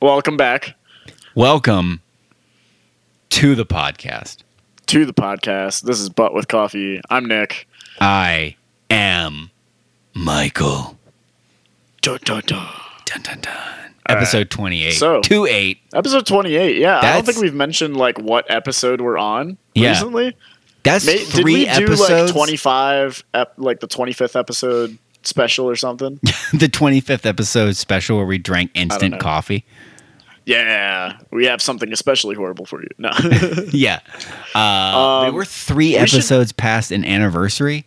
Welcome back Welcome to the podcast. to the podcast. This is Butt with Coffee. I'm Nick. I am Michael. Dun, dun, dun. Dun, dun, dun. Episode 28. So- 2 8. Episode 28. Yeah, I don't think we've mentioned like what episode we're on Yeah. recently. That's May, did we episodes. do like 25, ep, like the 25th episode special or something? the 25th episode special where we drank instant coffee. yeah, we have something especially horrible for you. No. Yeah. Uh, we Um, were three we should- episodes past an anniversary.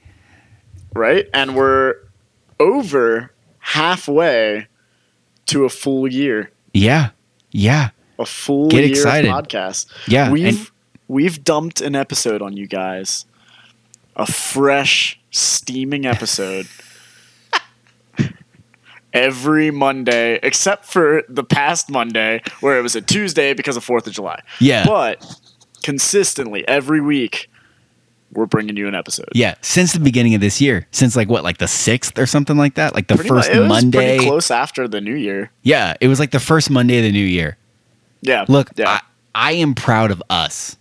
right? And we're over halfway to a full year. Yeah. Yeah. A full Get year excited. of podcast. Yeah, We've and- we've dumped an episode on you guys. A fresh, steaming episode. Every Monday, except for the past Monday, where it was a Tuesday because of Fourth of July. Yeah. But consistently, every week, we're bringing you an episode. Yeah. Since the beginning of this year. Since like what, like the 6th or something like that? Like the Pretty first mu- it was Monday. pretty close after the New Year. Yeah. It was like the first Monday of the new year. Yeah. Look, yeah. I, I am proud of us.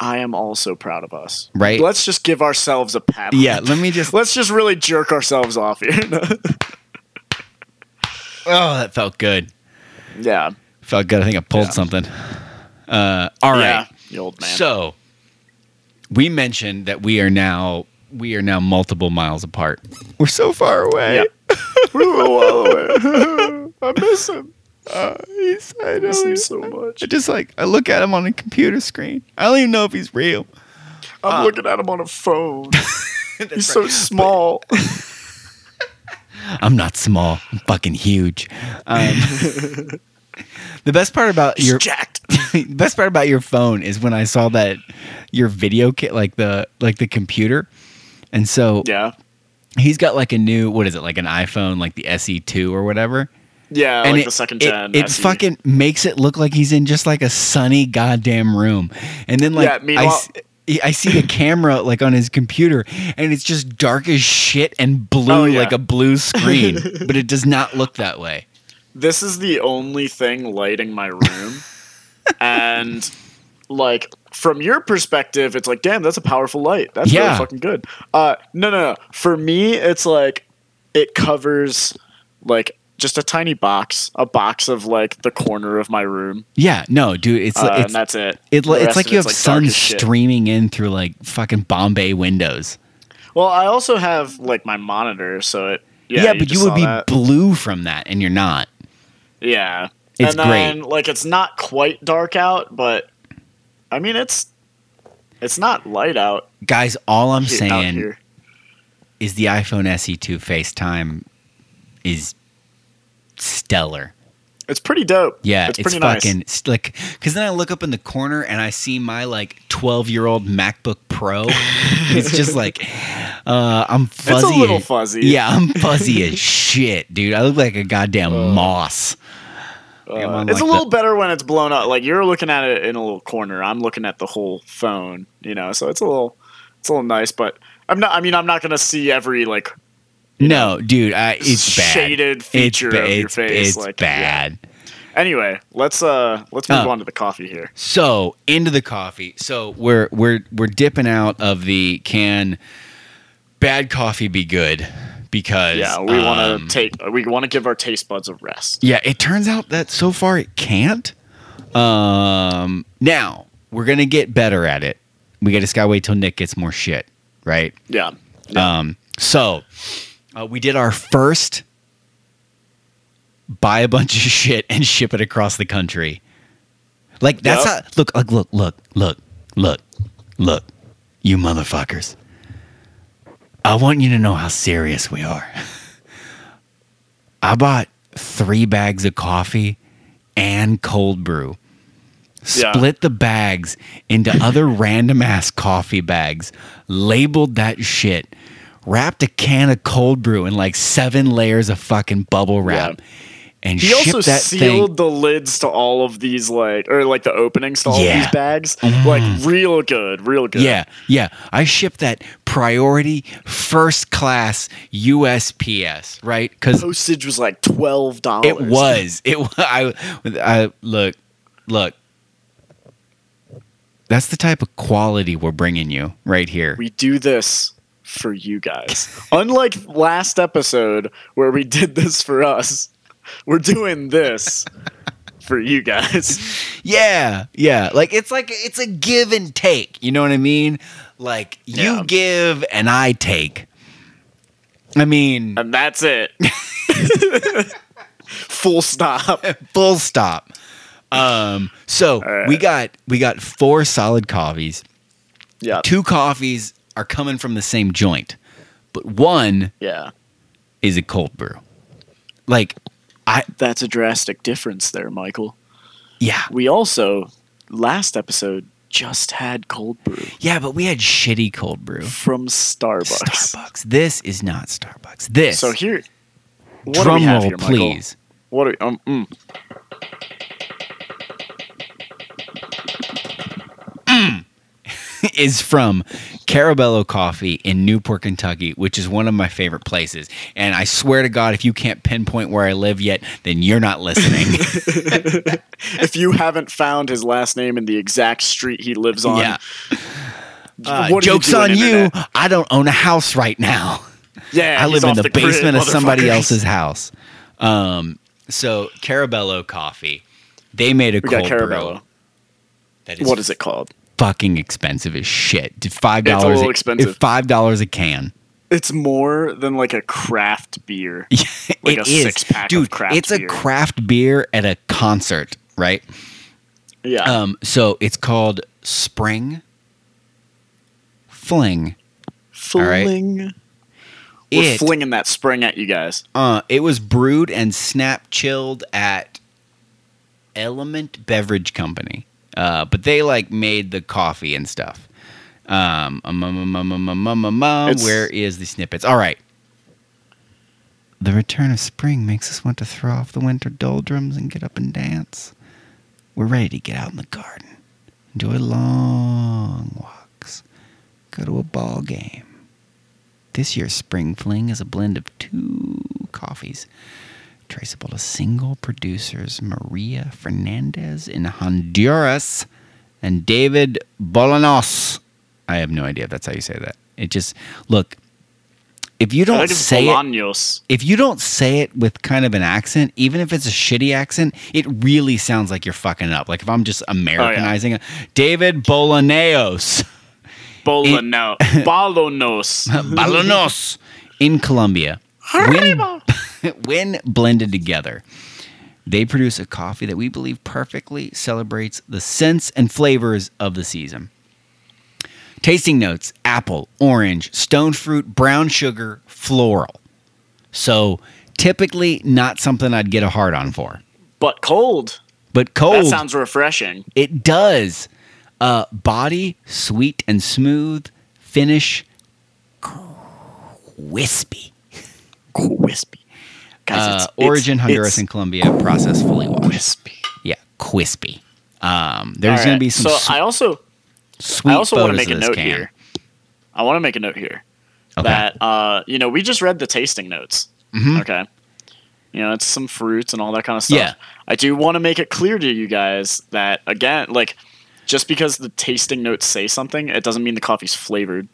I am also proud of us. Right. Let's just give ourselves a pat. Yeah. Let me just. Let's just really jerk ourselves off here. Oh, that felt good. yeah. Felt good. I think I pulled Yeah. something. Uh, all right. Yeah. The old man. So we mentioned that we are now we are now multiple miles apart. We're so far away. Yeah. We're a little while away. I miss him. Uh, he's, I, I miss don't him so much. I just like I look at him on a computer screen. I don't even know if he's real. I'm uh, looking at him on a phone. He's so small. I'm not small. I'm fucking huge. Um, the best part about He's your jacked. the best part about your phone is when I saw that your video kit, like the like the computer, and so Yeah. he's got like a new what is it like an iPhone like the SE2 or whatever. Yeah, and like it, the second it- gen. It, SE. fucking makes it look like he's in just like a sunny goddamn room, and then like Yeah, I, meanwhile- s- I see the camera like on his computer, and it's just dark as shit and blue Oh, yeah. like a blue screen, but it does not look that way. this is the only thing lighting my room. and like from your perspective, it's like, damn, that's a powerful light. That's Yeah. really fucking good. Uh no no no. For me, it's like it covers like just a tiny box, a box of like the corner of my room. Yeah, no, dude, it's Uh, like and it's that's it. it, it's like you have dark sun streaming in through like fucking Bombay windows. Well, I also have like my monitor, so it yeah, Yeah, but you would be that. blue from that, and you're not. Yeah. It's and then, like it's not quite dark out, but I mean it's it's not light out, Guys, all I'm he- out saying is the iPhone SE2 FaceTime is stellar. It's pretty dope. Yeah, it's it's, pretty nice. fucking st- like because then I look up in the corner and I see my like 12 year old MacBook Pro. it's just like uh, I'm fuzzy. It's a little as- fuzzy. Yeah, I'm fuzzy as shit, dude. I look like a goddamn moss. Uh, on, it's like, a little the- better when it's blown up. Like you're looking at it in a little corner. I'm looking at the whole phone. You know, so it's a little it's a little nice. But I'm not. I mean, I'm not gonna see every like no, dude. I, it's bad. shaded feature it's, ba- of your it's, face. It's like yeah. bad. Anyway, let's uh let's move Oh. on to the coffee here. So into the coffee. So we're we're we're dipping out of the can. Bad coffee be good because Yeah, we want um, to take. We want to give our taste buds a rest. Yeah, it turns out that so far it can't. Um, now we're gonna get better at it. We got to just gotta wait till Nick gets more shit, right? Yeah. yeah. Um, so uh, we did our first buy a bunch of shit and ship it across the country. Like that's Yep. how look, look, look, look, look, look, look, you motherfuckers. I want you to know how serious we are. I bought three bags of coffee and cold brew. Yeah. Split the bags into other random ass coffee bags, labeled that shit, wrapped a can of cold brew in like seven layers of fucking bubble wrap, and He also that sealed thing. the lids to all of these, like, or like the openings to all Yeah. of these bags. Mhm. Like, real good, real good. Yeah, yeah. I shipped that priority first class USPS, right? Because Postage was like twelve dollars. it was. It I, I look, look. That's the type of quality we're bringing you right here. We do this for you guys. Unlike last episode where we did this for us, we're doing this for you guys. Yeah, yeah. Like it's like it's a give and take. You know what I mean? Like you Yeah. give and I take. I mean, And that's it. Full stop. full stop. Um, so right. we got we got four solid coffees. Yeah. Two coffees are coming from the same joint, but one Yeah. is a cold brew. Like, I That's a drastic difference there, Michael. yeah We also last episode just had cold brew yeah, but we had shitty cold brew. from Starbucks. Starbucks. This is not Starbucks. This. So here what do drum we have roll, here, Michael? please. What are um, mm. is from Carabello Coffee in Newport, Kentucky, which is one of my favorite places. And I swear to God, if you can't pinpoint where I live yet, then you're not listening. if you haven't found his last name in the exact street he lives on, yeah. Uh, joke's on you. I don't own a house right now. Yeah, I live in the, grid, basement of somebody else's house. Um, so Carabello Coffee, they made a We got cold brew Carabello. that is What is it called? Fucking expensive as shit. Five dollars. expensive. Five dollars a can. It's more than like a craft beer. Like It a is. six-pack of dude. craft it's a craft beer at a concert, right? Yeah. Um, so it's called Spring Fling. right. Fling. We're It flinging that spring at you guys. uh, it was brewed and snap chilled at Element Beverage Company, uh, but they like made the coffee and stuff. Um, um, um, um, um, um, um, um, um, um, where is the snippets? All right. The return of spring makes us want to throw off the winter doldrums and get up and dance. We're ready to get out in the garden, enjoy long walks, go to a ball game. This year's Spring Fling is a blend of two coffees, traceable to single producers Maria Fernandez in Honduras and David Bolanos. I have no idea if that's how you say that. It just look. If you don't say it, Bolaños. if you don't say it with kind of an accent, even if it's a shitty accent, it really sounds like you're fucking it up. Like if I'm just Americanizing oh, it, David Bolaneos. Bolano. Balonos. Balonos in Colombia. When, when blended together, they produce a coffee that we believe perfectly celebrates the scents and flavors of the season. Tasting notes apple, orange, stone fruit, brown sugar, floral. So typically not something I'd get a hard on for. But cold. But cold, That sounds refreshing. it does. Uh, body, sweet and smooth. Finish, wispy. Wispy. Uh, it's, it's- origin Honduras it's and Colombia, process fully washed. Yeah, crispy. Um, there's All going to be some So I also I also want to make a note can. here. I want to make a note here Okay. that uh, you know we just read the tasting notes. Mhm. Okay. You know, it's some fruits and all that kind of stuff. Yeah. I do want to make it clear to you guys that again, like, just because the tasting notes say something, it doesn't mean the coffee's flavored.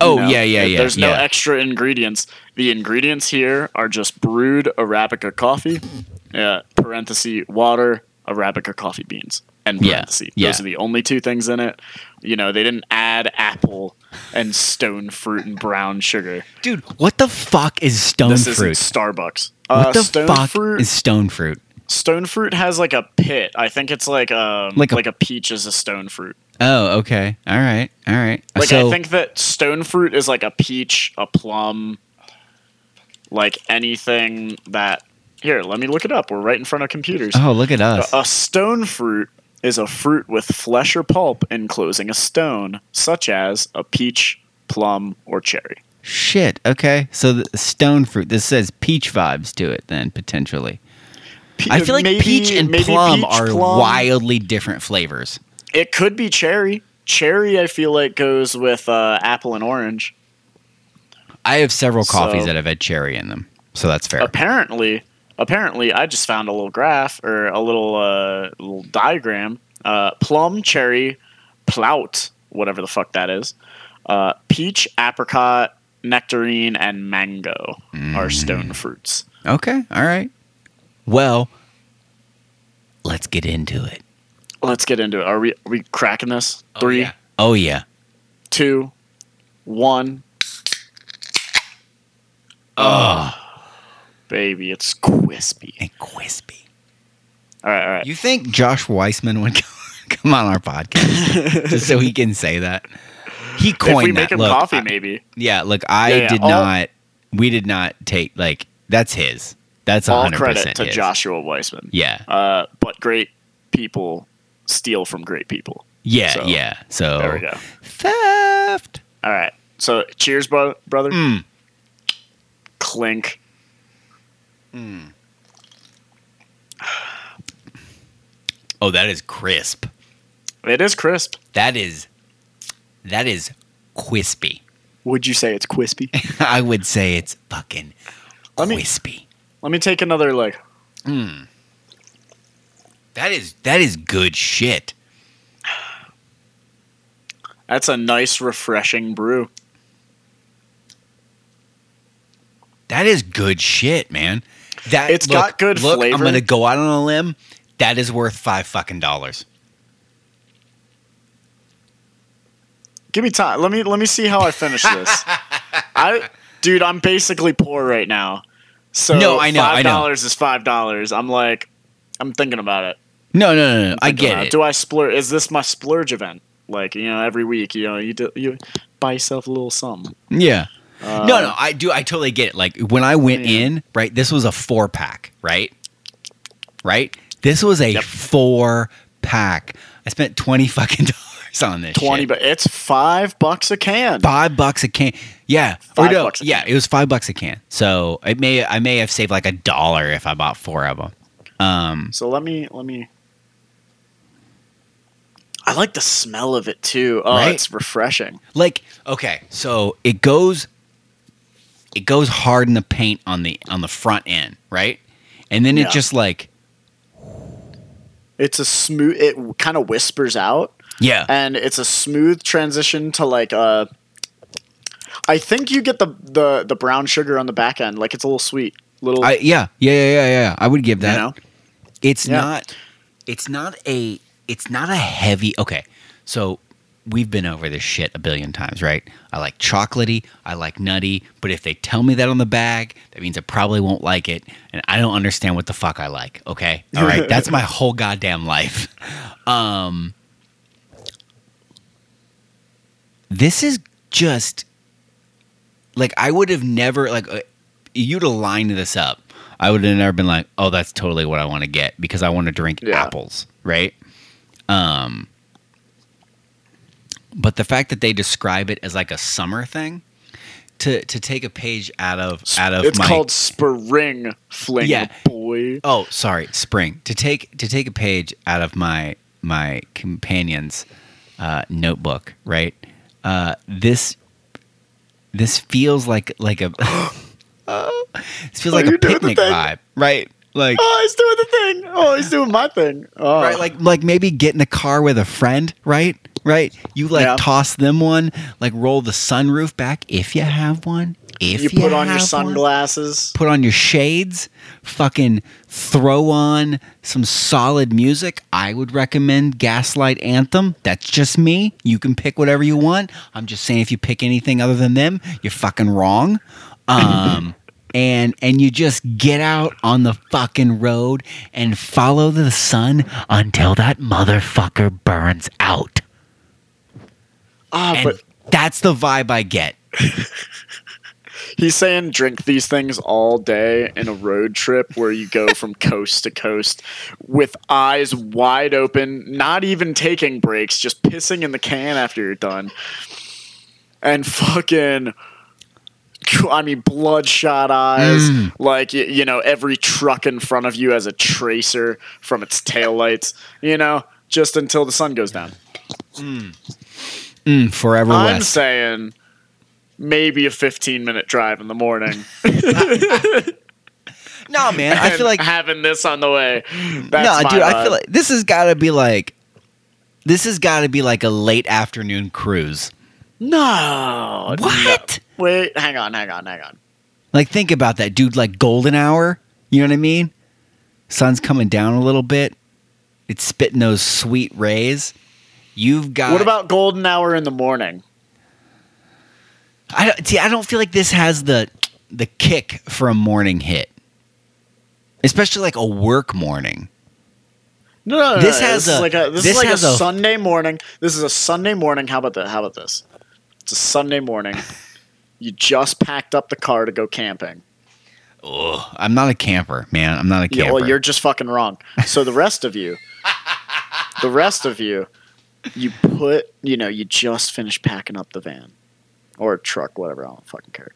You Oh know? yeah, yeah, yeah. There's no yeah. extra ingredients. The ingredients here are just brewed Arabica coffee, uh, parenthesis water, Arabica coffee beans, and Yeah, parenthesis. yeah. Those are the only two things in it. You know, they didn't add apple and stone fruit and brown sugar. Dude, what the fuck is stone this fruit? This isn't Starbucks. what uh, the stone fuck fruit? is stone fruit? stone fruit has like a pit. I think it's like um Like like a- a, peach is a stone fruit. Oh, okay. All right. All right. Like so I think that stone fruit is like a peach, a plum, like anything that. Here, let me look it up. We're right in front of computers. Oh, look at us. A stone fruit is a fruit with flesh or pulp enclosing a stone, such as a peach, plum, or cherry. Shit. Okay. So the stone fruit. This says peach vibes to it. Then potentially. Pe- I feel like maybe- peach and plum peach, are plum. wildly different flavors. It could be cherry. cherry, I feel like goes with uh, apple and orange. I have several coffees So- that have had cherry in them, so that's fair. Apparently, apparently, I just found a little graph or a little uh, little diagram. Uh, plum, cherry, plout, whatever the fuck that is. Uh, peach, apricot, nectarine, and mango are stone fruits. Okay, all right. Well, let's get into it. Let's get into it. Are we are we cracking this? Three, Oh yeah. two, one. Oh, Baby, it's crispy. and crispy. All right, all right. You think Josh Weissman would come on our podcast just so he can say that? He if coined we that. make him Look, coffee, I- maybe. yeah, look, I Yeah, yeah, did all- not. We did not take like that's his. That's All hundred credit to his. Joshua Weissman. Yeah, Uh, but great people steal from great people. yeah, So, yeah. So There we go. theft. All right. So, cheers, bro- brother. Mm. Clink. Oh, that is crisp. It is crisp. That is that is crispy. Would you say it's crispy? I would say it's fucking Let me- crispy. Let me take another like. That is that is good shit. That's a nice, refreshing brew. That is good shit, man. That It's got good look, I'm gonna go out on a limb. That is worth five fucking dollars. Give me time. Let me let me see how I finish this. I, dude, I'm basically poor right now. So No, I know, I Five know. dollars is five dollars. I'm like, I'm thinking about it. No, no, no, no. I get about it. Do I splurge? Is this my splurge event? Like you know, every week, you know, you do, you buy yourself a little something. Yeah. Uh, no, no, I do. I totally get it. Like when I went Yeah. in, right? This was a four pack, right? Right. This was a Yep. four pack. I spent twenty fucking dollars on this. Twenty, but it's five bucks a can. five bucks a can. Yeah, Five no, bucks a yeah, can. it was five bucks a can. So it may I may have saved like a dollar if I bought four of them. Um, So let me let me. I like the smell of it too. Oh, Right? it's refreshing. like okay, so it goes, it goes hard in the paint on the on the front end, right? And then Yeah. it just like It's a smooth. It kind of whispers out, yeah, and it's a smooth transition to like a I think you get the the the brown sugar on the back end. Like it's a little sweet, little. I yeah yeah yeah yeah yeah. I would give you that. know, It's Yeah. not it's not a it's not a heavy okay. So we've been over this shit a billion times, right? I like chocolatey, I like nutty, but if they tell me that on the bag, that means I probably won't like it and I don't understand what the fuck I like, okay? All right, that's my whole goddamn life. Um This is just like I would have never like uh, you'd have lined this up. I would have never been like, "Oh, that's totally what I want to get" because I want to drink Yeah. apples, right? Um, but the fact that they describe it as like a summer thing, to to take a page out of out of it's my called spring fling, Yeah. boy. oh sorry spring to take to take a page out of my my companion's uh, notebook, right? Uh, this this feels like like a this feels Oh, like a you're doing the picnic vibe, right? Like Oh, he's doing the thing. Oh, he's doing my thing. Oh. right like like maybe get in a car with a friend right right you like Yeah. toss them one like roll the sunroof back if you have one if you you, put on your have one. sunglasses. put on your shades fucking throw on some solid music i would recommend gaslight anthem that's just me you can pick whatever you want i'm just saying if you pick anything other than them you're fucking wrong um and and you just get out on the fucking road and follow the sun until that motherfucker burns out Ah, and but that's the vibe i get he's saying drink these things all day in a road trip where you go from coast to coast with eyes wide open, not even taking breaks, just pissing in the can after you're done. And fucking I mean, bloodshot eyes. Mm. Like, you know, every truck in front of you has a tracer from its taillights, you know, just until the sun goes down. Mm, forever I'm West. saying maybe a 15 minute drive in the morning. no, man. I feel like having this on the way. no, That's my dude. I feel like this has got to be like this has got to be like a late afternoon cruise. No. What? no. Wait, hang on, hang on, hang on. Like think about that, dude. Like golden hour. You know what I mean? Sun's coming down a little bit. It's spitting those sweet rays. You've got. What about golden hour in the morning? I don't see. I don't feel like this has the the kick for a morning hit, especially like a work morning. No, no, no. This no, has this a- like a this, this is like a, a- Sunday morning. This is a Sunday morning. How about that? How about this? It's a Sunday morning. you just packed up the car to go camping. Ugh, I'm not a camper, man. I'm not a Yeah, camper. well, you're just fucking wrong. So the rest of you, the rest of you, you put, you know, you just finished packing up the van or truck, whatever. I don't fucking care.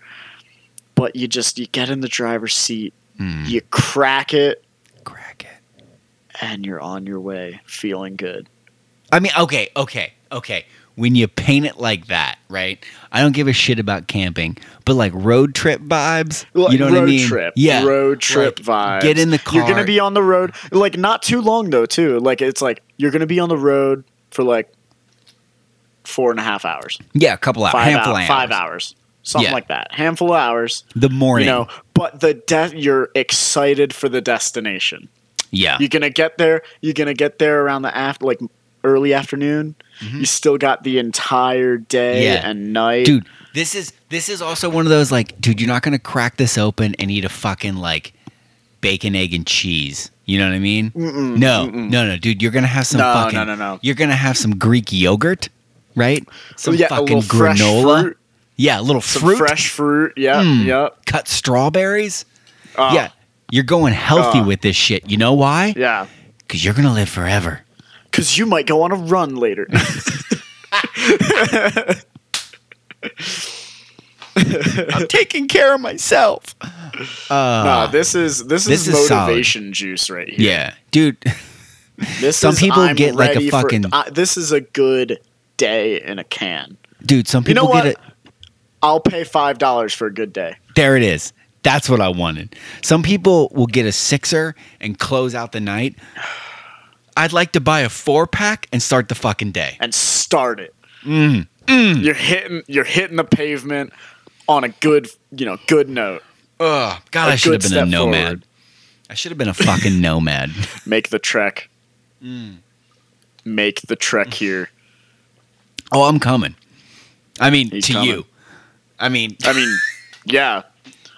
But you just you get in the driver's seat, Mm, you crack it, crack it. and you're on your way, feeling good. I mean, okay, okay, okay. When you paint it like that, right? I don't give a shit about camping, but like road trip vibes. Like you know road what I mean? trip, Yeah, road trip Like, vibes. Get in the car. You're gonna be on the road, like not too long though, too. Like it's like you're gonna be on the road for like four and a half hours, yeah, a couple hours, five, handful hou- of five hours. hours, something Yeah. like that, handful of hours. The morning. You know, but the de- you're excited for the destination. yeah. You're gonna get there. You're gonna get there around the after, like early afternoon. You still got the entire day Mm-hmm. Yeah. and night, dude this is this is also one of those like dude you're not gonna crack this open and eat a fucking like bacon egg and cheese you know what i mean Mm-mm, no mm-mm. no no dude you're gonna have some No, fucking no, no, no. you're gonna have some greek yogurt right some yeah, fucking granola yeah a little some fruit fresh fruit. Yeah, Mm. yep. cut strawberries Oh, yeah you're going healthy Oh. with this shit you know why yeah. because you're gonna live forever Because you might go on a run later. i'm taking care of myself uh, nah, this is this, this is, is solid. motivation juice right here. yeah dude This Some is, people I'm get like a ready for- fucking- this is a good day in a can. dude some You know people get it I'll pay five dollars for a good day. There it is. That's what I wanted. Some people will get a sixer and close out the night. I'd like to buy a four pack and start the fucking day. and start it. Mm. You're hitting you're hitting the pavement on a good you know good note. Ugh, God, A I should have been a nomad. forward. I should have been a fucking nomad. Make the trek. Mm. Make the trek here. Oh, I'm coming. I mean, He's to coming. you. I mean, I mean, yeah,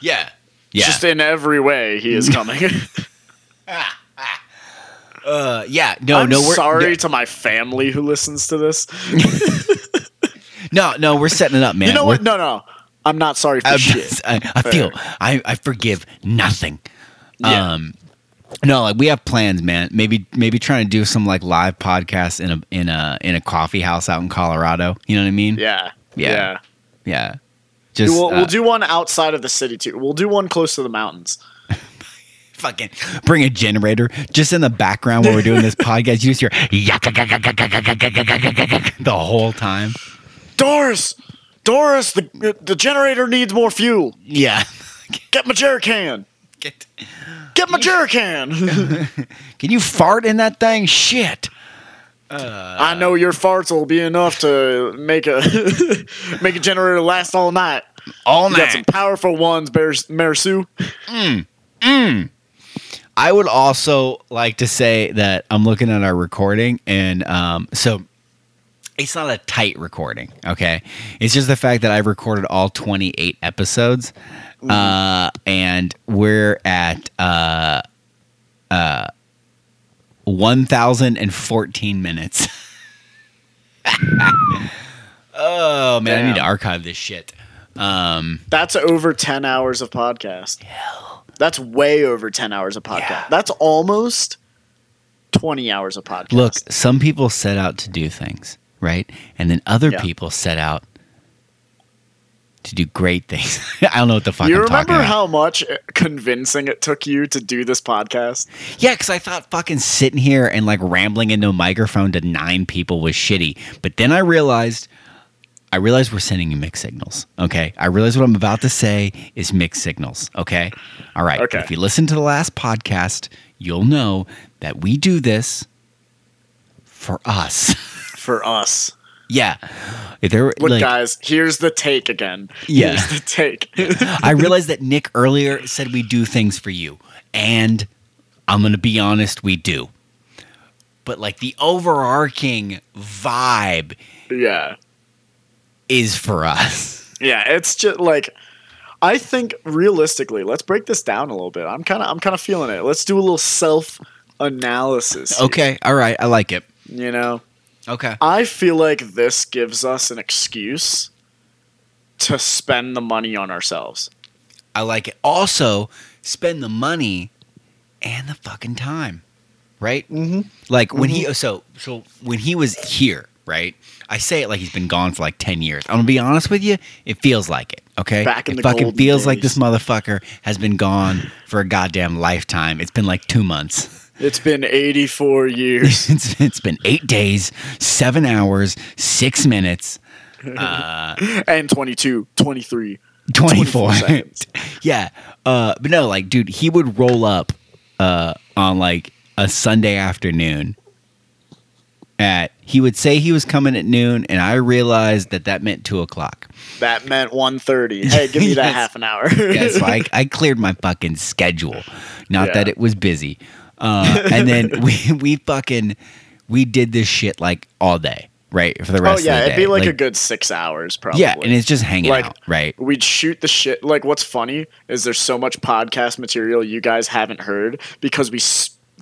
yeah, yeah, just in every way he is coming. Uh, yeah. No, I'm no, we're sorry to my family who listens to this. No, no, we're setting it up, man. you know We're- what? No, no, I'm not sorry for I'm shit. just- I, I feel I, I forgive nothing. Yeah. Um, no, like we have plans, man. Maybe maybe trying to do some like live podcasts in a in a in a coffee house out in Colorado. You know what I mean? Yeah, Yeah. yeah. Yeah. Just we'll, uh, we'll do one outside of the city too. We'll do one close to the mountains. Fucking bring a generator just in the background while we're doing this podcast. You just hear the whole time. Doris, Doris, the the generator needs more fuel. Yeah. Get my jerry can. Get- Get my jerry can. Can you fart in that thing? Shit. I know your farts will be enough to make a make a generator last all night. All You got some powerful ones, Bear, Mare Sue. I would also like to say that I'm looking at our recording, and um, so it's not a tight recording. Okay, it's just the fact that I've recorded all 28 episodes, uh, and we're at uh, uh, 1,014 minutes. oh man, I need to archive this shit. Um, That's over ten hours of podcast. That's way over ten hours of podcast. Yeah. That's almost twenty hours of podcast. Look, some people set out to do things, right? And then other Yeah. people set out to do great things. I don't know what the fuck You I'm remember how much convincing it took you to do this podcast? Yeah, because I thought fucking sitting here and like rambling into a microphone to nine people was shitty. But then I realized, I realize we're sending you mixed signals. Okay, I realize what I'm about to say is mixed signals. Okay, all right. Okay. If you listen to the last podcast, you'll know that we do this for us. For us. yeah, if there Look, like, guys, here's the take again. Yeah. Here's the take. I realized that Nick earlier said we do things for you, and I'm gonna be honest, we do. But like the overarching vibe yeah. Is for us. Yeah, it's just like I think realistically, let's break this down a little bit. I'm kind of I'm kind of feeling it. Let's do a little self analysis. Okay, all right, I like it. You know, Okay. I feel like this gives us an excuse to spend the money on ourselves. I like it. Also, spend the money and the fucking time, right? Mm-hmm. Like when he so so when he was here, right? I say it like he's been gone for like ten years. I'm gonna be honest with you, it feels like it. Okay, Back in it the fucking feels like this motherfucker has been gone for a goddamn lifetime. It's been like two months. It's been 84 years. it's, it's been eight days, seven hours, six minutes, uh, and 22, 23. 24 24 yeah uh but no like dude he would roll up uh on like a sunday afternoon at he would say he was coming at noon and i realized that that meant two o'clock That meant 130. Hey, give me that half an hour. yeah so I, I cleared my fucking schedule not Yeah. that it was busy uh and then we we fucking we did this shit like all day right for the oh rest yeah, of the year. Oh yeah, it'd be like, a good six hours probably. yeah and it's just hanging Like, out right we'd shoot the shit. Like, what's funny is there's so much podcast material you guys haven't heard because we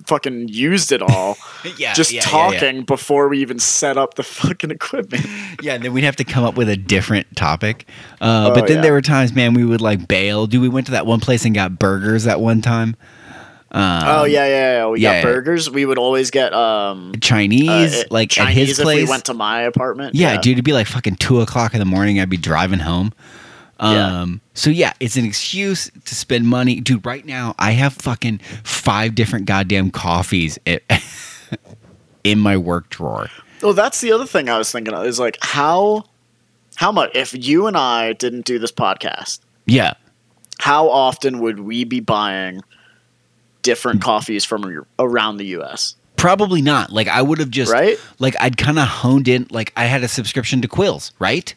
fucking used it all yeah just yeah, yeah, yeah. talking before we even set up the fucking equipment. Yeah, and then we'd have to come up with a different topic. Uh, but Oh, then yeah. there were times, man, we would like bail. Dude, we went to that one place and got burgers that one time. Um, oh yeah, yeah, yeah. We yeah. got burgers. We would always get um Chinese, uh, like Chinese at his place. we went to my apartment. yeah, dude, it'd be like fucking two o'clock in the morning. I'd be driving home. Yeah. Um, so yeah, it's an excuse to spend money, dude. Right now, I have fucking five different goddamn coffees at, in my work drawer. Well, that's the other thing I was thinking of is like how how much if you and I didn't do this podcast, Yeah, how often would we be buying different coffees from around the U.S. probably not. Like I would have just Right? like I'd kind of honed in. Like I had a subscription to Quills, right?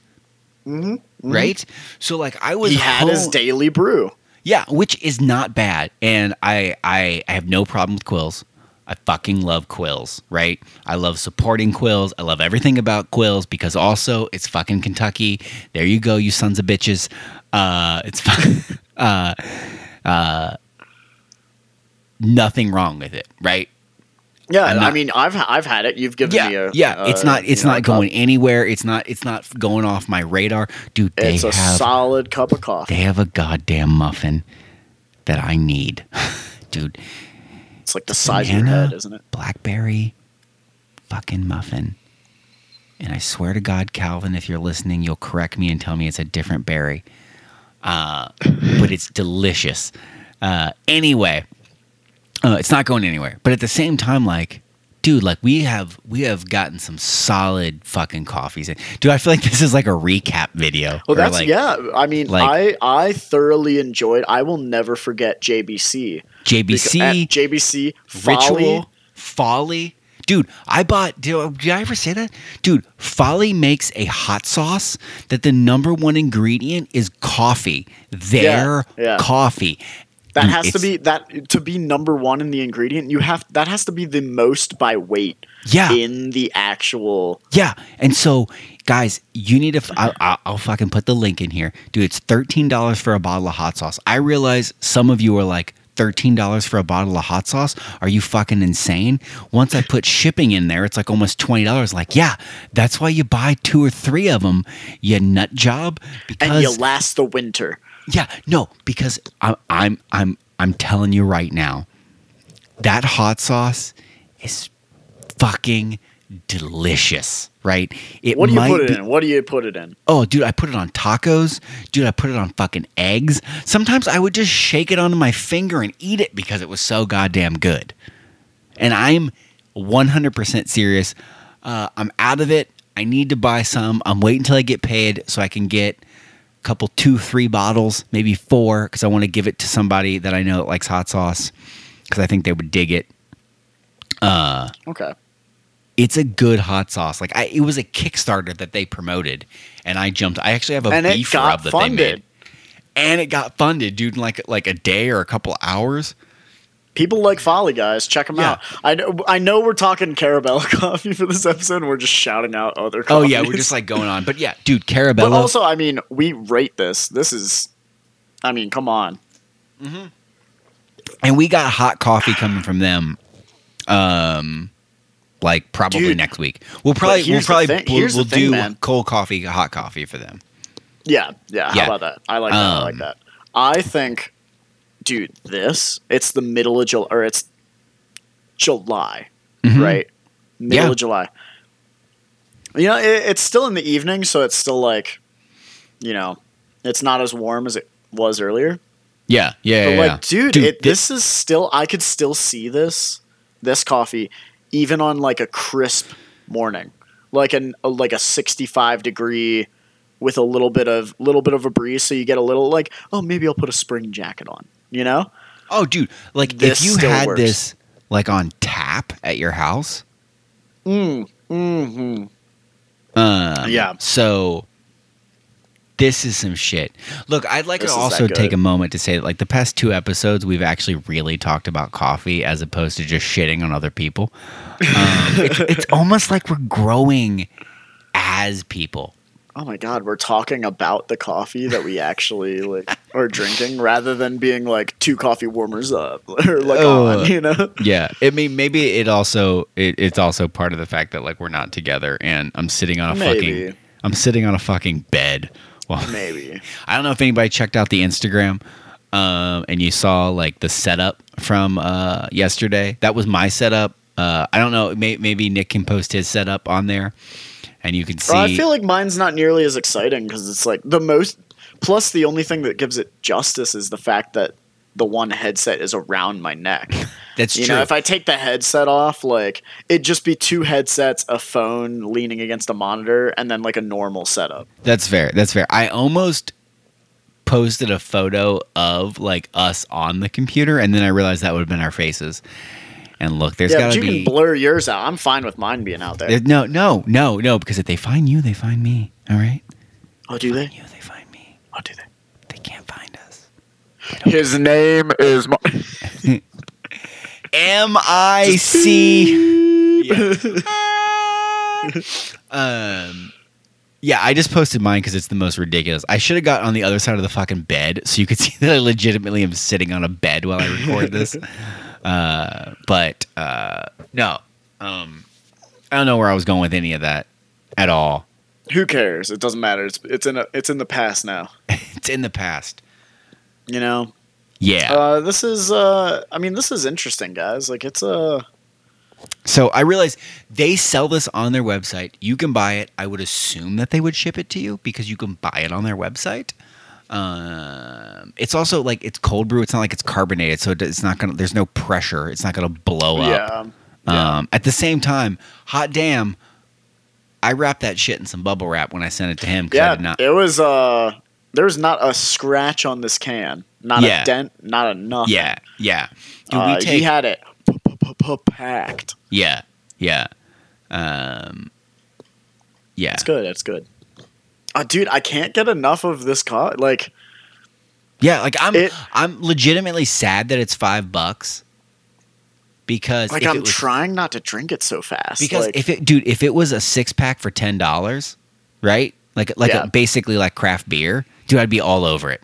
Mm-hmm. right? So like I was He had his daily brew. yeah, which is not bad, and I, I I have no problem with quills. I fucking love quills, right? I love supporting quills. I love everything about quills because also it's fucking Kentucky. There you go, you sons of bitches. Uh, it's fu- uh, uh, nothing wrong with it, right? Yeah, I'm I mean, I've I've had it. You've given Yeah, me a yeah. it's not it's know, not a cup. going anywhere. It's not it's not going off my radar, dude. They It's a have solid cup of coffee. they have a goddamn muffin that I need, dude. It's like the size of your head, isn't it? Blackberry fucking muffin. And I swear to God, Calvin, if you're listening, you'll correct me and tell me it's a different berry. Uh, but it's delicious. Uh, anyway, uh, it's not going anywhere. But at the same time, like, dude, like we have we have gotten some solid fucking coffees. And dude, I feel like this is like a recap video. Well, that's like, yeah. I mean, like- I I thoroughly enjoyed. I will never forget JBC. JBC. JBC Folly. Ritual, Folly. Dude, I bought. Did, did I ever say that? Dude, Folly makes a hot sauce that the number one ingredient is coffee. Their Yeah, yeah. coffee. That has to be that to be number one in the ingredient. You have that has to be the most by weight Yeah. in the actual. Yeah, and so guys, you need to. F- I, I, I'll fucking put the link in here, dude. It's thirteen dollars for a bottle of hot sauce. I realize some of you are like. Thirteen dollars for a bottle of hot sauce? Are you fucking insane? Once I put shipping in there, it's like almost twenty dollars. Like, yeah, that's why you buy two or three of them. You nut job because And you last the winter. Yeah, no, because I'm I'm I'm I'm telling you right now, that hot sauce is fucking delicious. right? It What do you put it be- in? What do you put it in? Oh, dude, I put it on tacos. Dude, I put it on fucking eggs. Sometimes I would just shake it onto my finger and eat it because it was so goddamn good. And I'm 100% serious. Uh, I'm out of it. I need to buy some. I'm waiting until I get paid so I can get couple, two, three bottles, maybe four, because I want to give it to somebody that I know that likes hot sauce because I think they would dig it. Uh, Okay. it's a good hot sauce. Like I, it was a Kickstarter that they promoted, and I jumped. I actually have a And beef rub that they made, and it got funded, dude. In like like a day or a couple hours. People like Folly guys. Check them Yeah. out. I know. I know we're talking Carabello coffee for this episode. and We're just shouting out other. Oh yeah, we're just like going on. But yeah, dude, Carabello. But also, I mean, we rate this. This is. I mean, come on. and we got hot coffee coming from them. Um, like probably Dude, next week. We'll probably we'll probably thing- we'll, we'll thing, do man. cold coffee, hot coffee for them. Yeah, yeah. Yeah. How about that? I like that. I like Um, that. I think, dude, this it's the middle of July or it's July, Mhm. right? Middle Yeah. of July. You know, it, it's still in the evening, so it's still like, you know, it's not as warm as it was earlier. Yeah, yeah, yeah. But like, yeah. dude, Dude, it, thi- this is still. I could still see this, this coffee, even on like a crisp morning, like an a, like a sixty-five degree, with a little bit of little bit of a breeze, so you get a little like, oh, maybe I'll put a spring jacket on. You know? Oh, dude, like This if you had works. this like on tap at your house, Mm. Hmm. Um, Yeah. So this is some shit. Look, I'd like This to also take a moment to say that, like, the past two episodes, we've actually really talked about coffee as opposed to just shitting on other people. Um, it's, it's almost like we're growing as people. Oh my god, we're talking about the coffee that we actually like are drinking, rather than being like two coffee warmers up or like Ugh. on. You know? Yeah, I mean, maybe it also it, it's also part of the fact that like we're not together, and I'm sitting on a Maybe. fucking I'm sitting on a fucking bed. Well, Maybe. I don't know if anybody checked out the Instagram um, and you saw like the setup from uh, yesterday. That was my setup. Uh, I don't know. May- maybe Nick can post his setup on there, and you can see. Uh, I feel like mine's not nearly as exciting because it's like the most. Plus, the only thing that gives it justice is the fact that the one headset is around my neck. that's You true. know, if I take the headset off, like it'd just be two headsets, a phone leaning against a monitor, and then like a normal setup. that's fair. That's fair. I almost posted a photo of like us on the computer, and then I realized that would have been our faces. And look, there's yeah, got but to you be can blur yours out. I'm fine with mine being out there. there- no, no, no, no. Because if they find you, they find me. All right. oh, do they? You, they find me. Oh, do they? They can't find us. His name is. Mar- M I C. Um. Yeah, I just posted mine because it's the most ridiculous. I should have got on the other side of the fucking bed so you could see that I legitimately am sitting on a bed while I record this. Uh, but uh, no, um, I don't know where I was going with any of that at all. Who cares? It doesn't matter. It's it's in a, it's in the past now. It's in the past. You know. Yeah. Uh, this is. Uh, I mean, this is interesting, guys. Like, it's a. So I realized they sell this on their website. You can buy it. I would assume that they would ship it to you because you can buy it on their website. Um, it's also like it's cold brew. It's not like it's carbonated, so it's not gonna. There's no pressure. It's not gonna blow up. Yeah. yeah. Um, at the same time, hot damn, I wrapped that shit in some bubble wrap when I sent it to him because I Yeah, did not. it was. Uh, there was not a scratch on this can, not Yeah. a dent, not a nothing. yeah, yeah. Dude, uh, take, he had it packed. yeah, yeah, um, yeah. It's good. It's good. Uh, dude, I can't get enough of this car. Like, Yeah, like I'm It- I'm legitimately sad that it's five bucks because like I'm was, trying not to drink it so fast. because like, if it dude if it was a six pack for ten dollars, right? Like like Yeah. a, basically like craft beer, dude, I'd be all over it.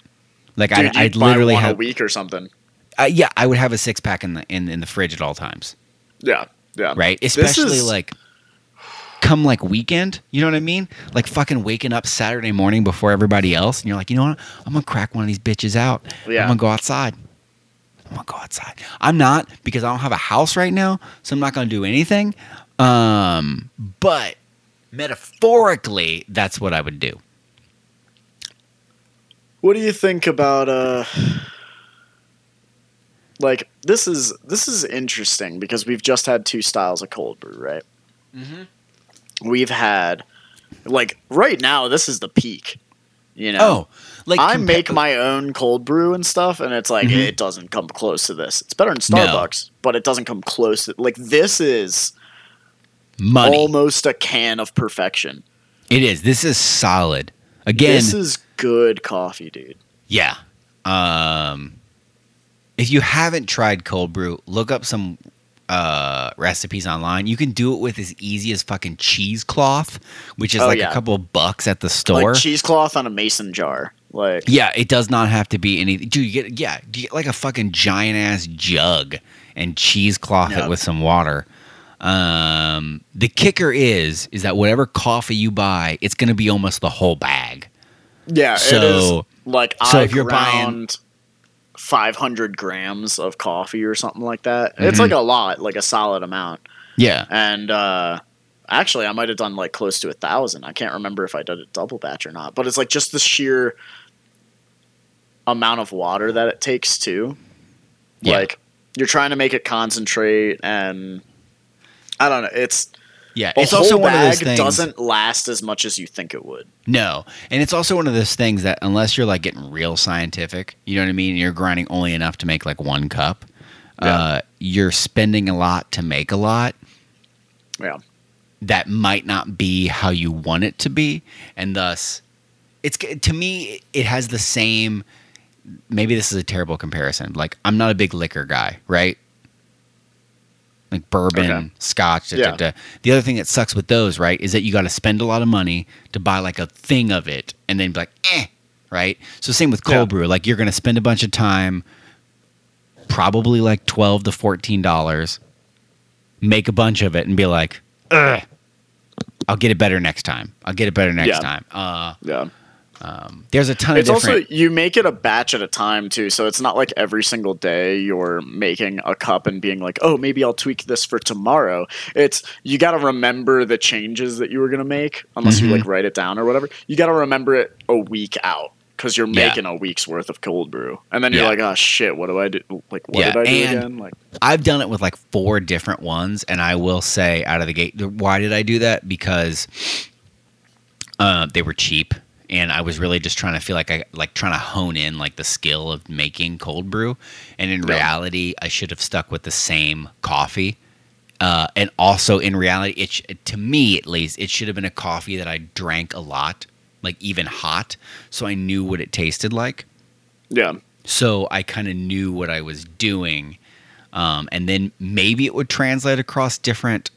Like dude, I'd buy literally have a week or something. uh, yeah, I would have a six pack in the in, in the fridge at all times, Yeah, yeah. right? Especially is- like come like weekend, you know what I mean? Like fucking waking up Saturday morning before everybody else, and you're like, you know what? I'm gonna crack one of these bitches out. Yeah. I'm gonna go outside. I'm gonna go outside. I'm not because I don't have a house right now, so I'm not gonna do anything. Um, but Metaphorically, that's what I would do. What do you think about uh like this is this is interesting because we've just had two styles of cold brew, right? Mm-hmm. We've had like right now this is the peak. You know, Oh, like I compa- make my own cold brew and stuff, and it's like Mhm. it doesn't come close to this. It's better than No. Starbucks, but it doesn't come close. To, like this is money. almost a can of perfection. it is. This is solid. Again, This is good coffee, dude. Yeah. Um, if you haven't tried cold brew, look up some uh, recipes online. You can do it with as easy as fucking cheesecloth, which is Oh, like yeah. a couple of bucks at the store. Like cheesecloth on a mason jar. Like yeah, it does not have to be any. Dude, you get yeah, you get like a fucking giant ass jug and cheesecloth it with some water. Um, the kicker is is that whatever coffee you buy, it's going to be almost the whole bag. Yeah, So- it is. Like so I if you're buying- 500 grams of coffee or something like that. It's Mhm. like a lot, like a solid amount. Yeah. And uh, actually, I might have done like close to a thousand. I can't remember if I did a double batch or not. But it's like just the sheer amount of water that it takes too. Yeah. Like you're trying to make it concentrate, and I don't know. It's Yeah, a it's also one of those bag things. doesn't last as much as you think it would. No, and it's also one of those things that unless you're like getting real scientific, you know what I mean. and You're grinding only enough to make like one cup. Uh, you're spending a lot to make a lot. Yeah. That might not be how you want it to be, and thus, it's to me it has the same. Maybe this is a terrible comparison. Like I'm not a big liquor guy, right? Like bourbon, Okay. scotch. Da, Yeah. da, da. The other thing that sucks with those, right, is that you got to spend a lot of money to buy like a thing of it, and then be like, eh, right? So same with cold Yeah. brew. Like you're going to spend a bunch of time, probably like twelve to fourteen dollars, make a bunch of it, and be like, ugh, I'll get it better next time. I'll get it better next Yeah. time. Uh, Yeah. Um, there's a ton It's of different. It's also you make it a batch at a time too, so it's not like every single day you're making a cup and being like, "Oh, maybe I'll tweak this for tomorrow." It's you got to remember the changes that you were going to make unless Mhm. you like write it down or whatever. You got to remember it a week out cuz you're Yeah. making a week's worth of cold brew. And then you're Yeah. like, "Oh shit, what do I do? Like what Yeah, did I do and- again?" Like I've done it with like four different ones, and I will say out of the gate, why did I do that? Because uh, they were cheap, and I was really just trying to feel like I like trying to hone in like the skill of making cold brew. And in Yeah. reality, I should have stuck with the same coffee. Uh, and also, in reality, it sh- to me at least, it should have been a coffee that I drank a lot, like even hot, so I knew what it tasted like yeah. so I kind of knew what I was doing, um, and then maybe it would translate across different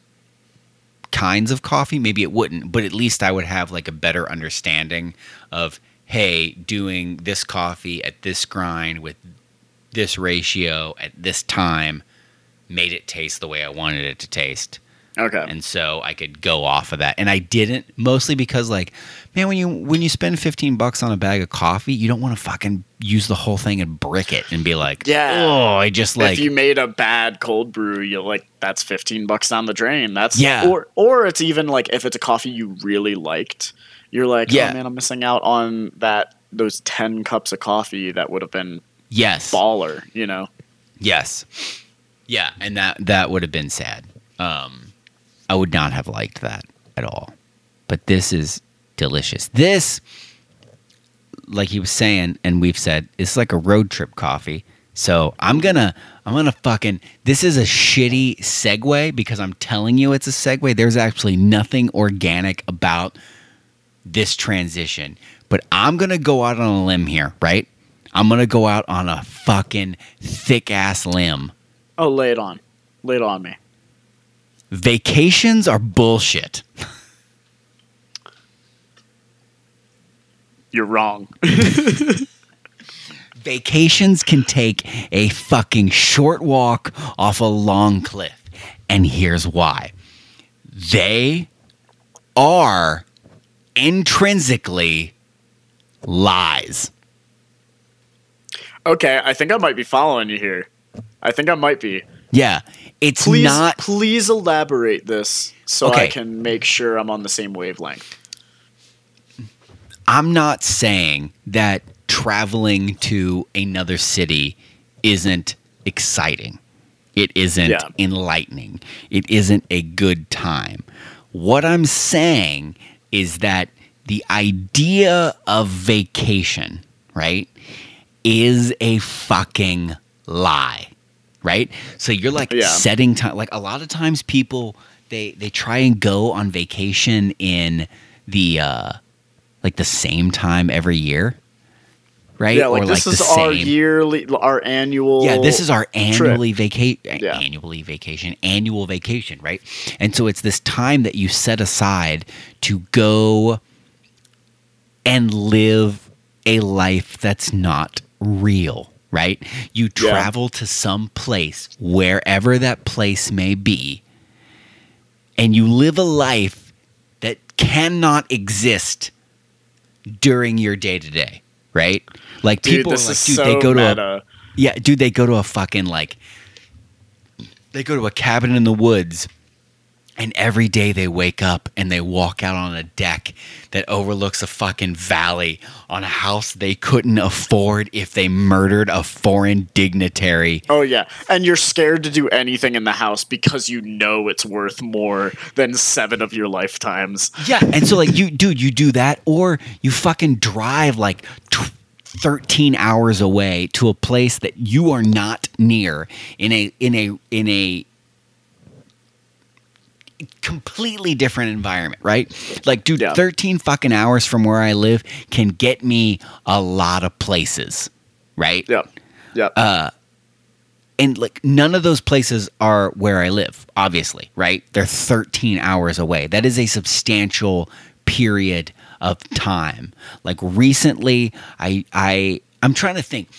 kinds of coffee. Maybe it wouldn't, but at least I would have like a better understanding of hey, doing this coffee at this grind with this ratio at this time made it taste the way I wanted it to taste Okay. and so I could go off of that. And I didn't mostly because like, man, when you when you spend fifteen bucks on a bag of coffee, you don't want to fucking use the whole thing and brick it and be like, Yeah. oh, I just like if you made a bad cold brew, you're like that's fifteen bucks down the drain. That's Yeah. Or or it's even like if it's a coffee you really liked, you're like, Yeah. oh man, I'm missing out on that those ten cups of coffee that would have been yes, baller. You know? yes, yeah, and that that would have been sad. Um, I would not have liked that at all. But this is delicious. This, like he was saying, and we've said, it's like a road trip coffee. So I'm gonna, I'm gonna fucking. This is a shitty segue because I'm telling you it's a segue. There's actually nothing organic about this transition. But I'm gonna go out on a limb here, right? I'm gonna go out on a fucking thick ass limb. Oh, lay it on, lay it on me. Vacations are bullshit. You're wrong. Vacations can take a fucking short walk off a long cliff. And here's why they are intrinsically lies. okay, I think I might be following you here. I think I might be. Yeah. It's Please, not please elaborate this so I can make sure I'm on the same wavelength. I'm not saying that traveling to another city isn't exciting. It isn't Yeah. enlightening. It isn't a good time. What I'm saying is that the idea of vacation, right, is a fucking lie. Right? So you're like Yeah. setting time like a lot of times people they they try and go on vacation in the uh like the same time every year. Right? Yeah, like or this like is the our same yearly, our annual. yeah, this is our annually vacation, Yeah. annually vacation, annual vacation, right? And so it's this time that you set aside to go and live a life that's not real, right? You Yeah. travel to some place, wherever that place may be, and you live a life that cannot exist during your day to day, right? Like Dude, people this are like, is dude, so they go to a, yeah, dude, they go to a fucking like they go to a cabin in the woods and every day they wake up and they walk out on a deck that overlooks a fucking valley on a house they couldn't afford if they murdered a foreign dignitary. Oh yeah, and you're scared to do anything in the house because you know it's worth more than seven of your lifetimes. Yeah, and so like you dude, you do that or you fucking drive like tw- 13 hours away to a place that you are not near in a in a in a completely different environment, right? Like dude, Yeah. 13 fucking hours from where I live can get me a lot of places, right? Yep. Yep. Uh, and like none of those places are where I live, obviously, right? They're 13 hours away. That is a substantial period of time. Like recently, I I I'm trying to think.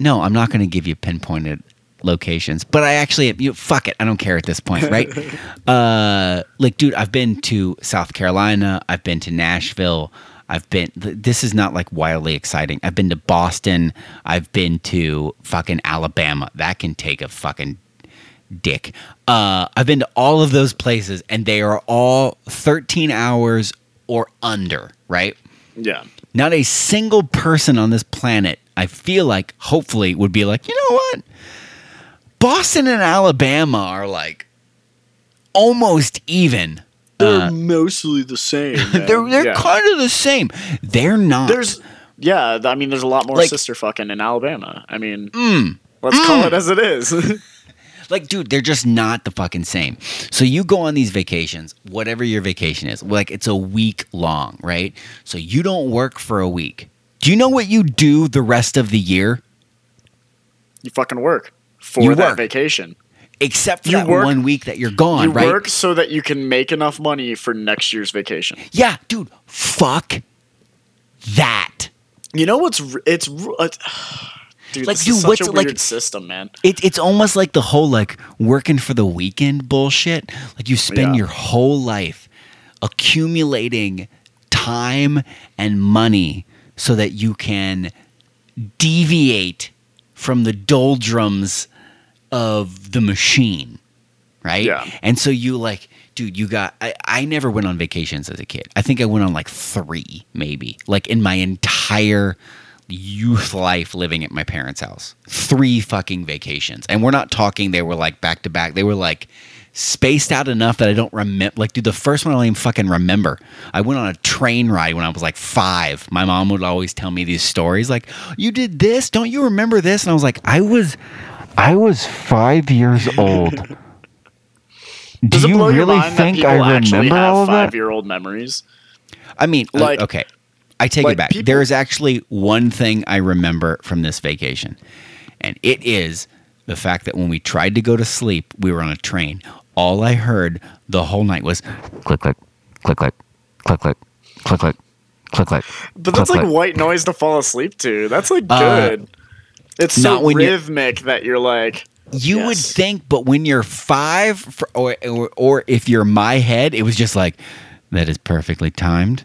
No, I'm not going to give you pinpointed locations, but I actually you fuck it. I don't care at this point, right? uh like dude, I've been to South Carolina, I've been to Nashville, I've been this is not like wildly exciting. I've been to Boston, I've been to fucking Alabama. That can take a fucking dick. Uh I've been to all of those places and they are all 13 hours or under, right? yeah. Not a single person on this planet, I feel like, hopefully, would be like, you know what? Boston and Alabama are like almost even. They're Uh, mostly the same. they're they're Yeah. kind of the same. They're not. There's yeah, I mean there's a lot more Like- sister fucking in Alabama. I mean Mm. let's call it as it is. like, dude, they're just not the fucking same. So you go on these vacations, whatever your vacation is, like it's a week long, right? So you don't work for a week. Do you know what you do the rest of the year? you fucking work for You that work. vacation. Except for You that work- one week that you're gone, you right? work so that you can make enough money for next year's vacation. Yeah, dude, fuck that. You know what's it's uh, it's dude, Like, dude, what's- a like- system, man. It, it's almost like the whole like working for the weekend bullshit. Like you spend Yeah. your whole life accumulating time and money so that you can deviate from the doldrums of the machine. Right? Yeah. And so you like, dude, you got I, I never went on vacations as a kid. I think I went on like three, maybe. Like in my entire youth life living at my parents' house. Three fucking vacations. And we're not talking they were like back to back. They were like spaced out enough that I don't remember. Like, dude, the first one I don't even fucking remember. I went on a train ride when I was like five. My mom would always tell me these stories like, you did this? Don't you remember this? And I was like, I was, I was five years old. Does Do it you blow your really mind that think people I remember all of that? five-year-old memories? I mean, uh, Like- okay. I take like it back. people- there is actually one thing I remember from this vacation, and it is the fact that when we tried to go to sleep, we were on a train. All I heard the whole night was click, click, click, click, click, click, click, click, click, click. But that's click, like click. white noise to fall asleep to. That's like Uh, good. it's so not when you're- rhythmic that you're like, You would think, but when you're five, for, or, or or if you're my head, it was just like that is perfectly timed.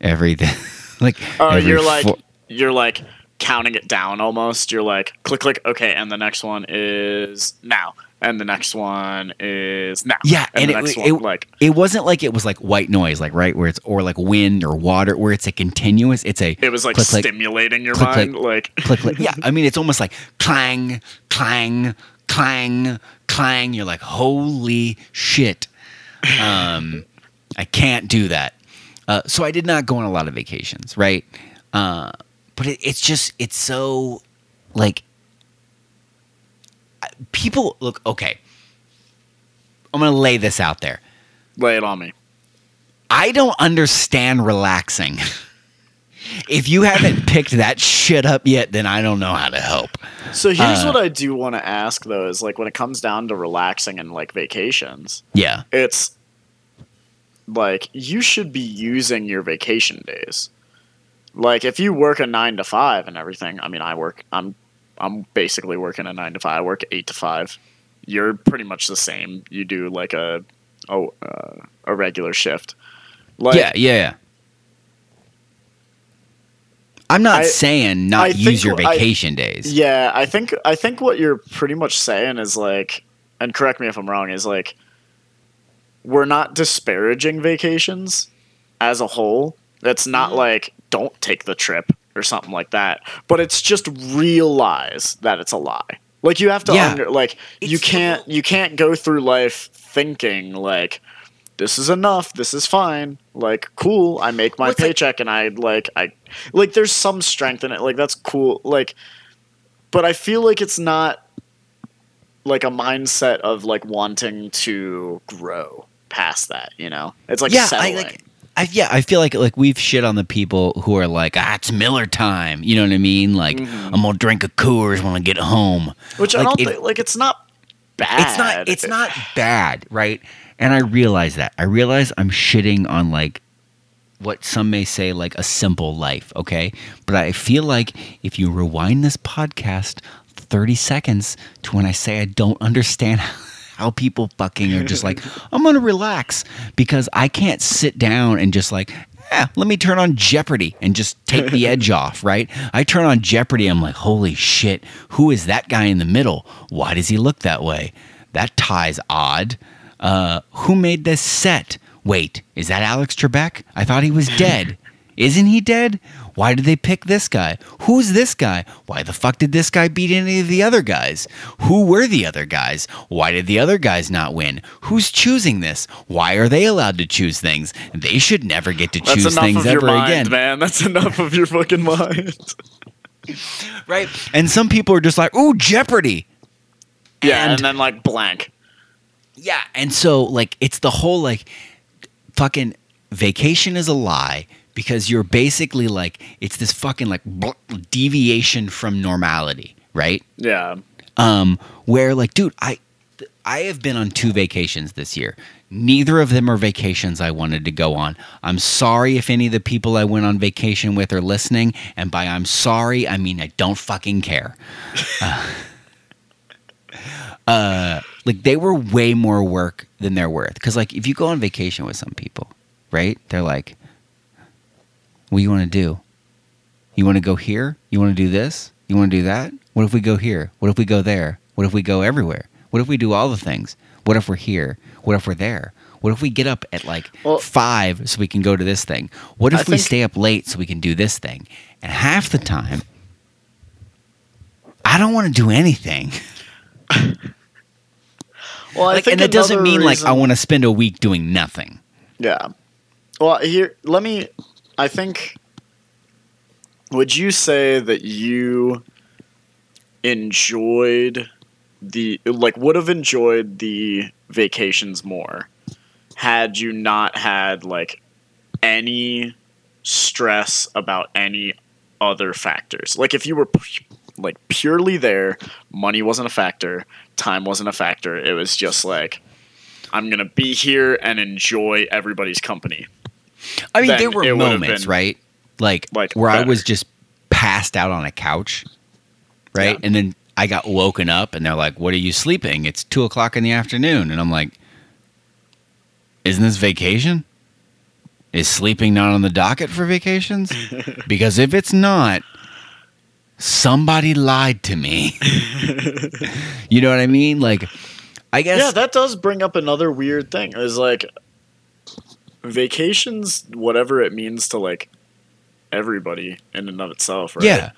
Everything, like oh, every you're like, fo- you're like, counting it down almost. You're like click click okay, and the next one is now, and the next one is now. Yeah, and, and it- it- one like It wasn't like it was like white noise, like right where it's or like wind or water, where it's a continuous. It's a it was like click, click, stimulating your click, mind. click. like click, click. Yeah, I mean it's almost like clang, clang, clang, clang. You're like, holy shit. Um, I can't do that. Uh, so I did not go on a lot of vacations, right? Uh, but it, it's just it's so like people look okay. I'm gonna lay this out there. lay it on me. I don't understand relaxing. if you haven't picked that shit up yet, then I don't know how to help. So here's Uh, what I do want to ask though is like when it comes down to relaxing and like vacations, Yeah. it's like you should be using your vacation days. Like if you work a 9 to 5 and everything, I mean I work I'm I'm basically working a 9 to 5. I work 8 to 5. You're pretty much the same. You do like a oh uh, a regular shift. Like yeah, yeah, yeah. I'm not I- saying not I use think your I- vacation days. Yeah, I think I think what you're pretty much saying is like, and correct me if I'm wrong, is like, we're not disparaging vacations as a whole. It's not Mm-hmm. like don't take the trip or something like that, but it's just realize that it's a lie. Like you have to Yeah. under like you It's the can't you can't go through life thinking like this is enough, this is fine. Like cool, I make my Well, it's like- paycheck and I like I like there's some strength in it. Like that's cool. Like but I feel like it's not like a mindset of like wanting to grow past that, you know? It's like yeah, I settling. like. I, yeah, I feel like like we've shit on the people who are like, ah, it's Miller time. You know what I mean? Like, Mhm. I'm gonna drink a Coors when I get home. Which I don't it- think like it's not bad. It's not. It's not bad, right? And I realize that. I realize I'm shitting on like what some may say like a simple life. Okay, but I feel like if you rewind this podcast 30 seconds to when I say I don't understand. How people fucking are just like, I'm gonna relax because I can't sit down and just like, yeah, let me turn on Jeopardy and just take the edge off, right? I turn on Jeopardy, I'm like, holy shit, who is that guy in the middle? Why does he look that way? That tie's odd. Uh, who made this set? Wait, is that Alex Trebek? I thought he was dead. Isn't he dead? Why did they pick this guy? Who's this guy? Why the fuck did this guy beat any of the other guys? Who were the other guys? Why did the other guys not win? Who's choosing this? Why are they allowed to choose things? They should never get to That's choose things ever mind, again. man. That's enough of your fucking mind. Right? And some people are just like, ooh, Jeopardy. yeah, and, And- then like blank. Yeah, and so like it's the whole like fucking vacation is a lie because you're basically like it's this fucking like deviation from normality, right? Yeah. Um where like dude, I I have been on two vacations this year. Neither of them are vacations I wanted to go on. I'm sorry if any of the people I went on vacation with are listening, and by I'm sorry, I mean I don't fucking care. uh, like they were way more work than they're worth. Because like if you go on vacation with some people, right? They're like, "What do you want to do? You want to go here? You want to do this? You want to do that? What if we go here? What if we go there? What if we go everywhere? What if we do all the things? What if we're here? What if we're there? What if we get up at like Well- five so we can go to this thing? What if I we think- stay up late so we can do this thing? And half the time, I don't want to do anything. Well, I like, think and it doesn't mean like I want to spend a week doing nothing. Yeah. Well, here, let me. I think. Would you say that you enjoyed the like would have enjoyed the vacations more had you not had like any stress about any other factors? Like if you were like purely there, money wasn't a factor, time wasn't a factor. It was just like I'm gonna be here and enjoy everybody's company. I mean, there were moments, right? Like, like, where I was just passed out on a couch, right? Yeah. And then I got woken up, and they're like, "What are you sleeping? It's two o'clock in the afternoon." And I'm like, "Isn't this vacation? Is sleeping not on the docket for vacations? because if it's not." somebody lied to me. you know what I mean? Like, I guess. Yeah, that does bring up another weird thing. Is like vacations, whatever it means to like everybody in and of itself, right? yeah.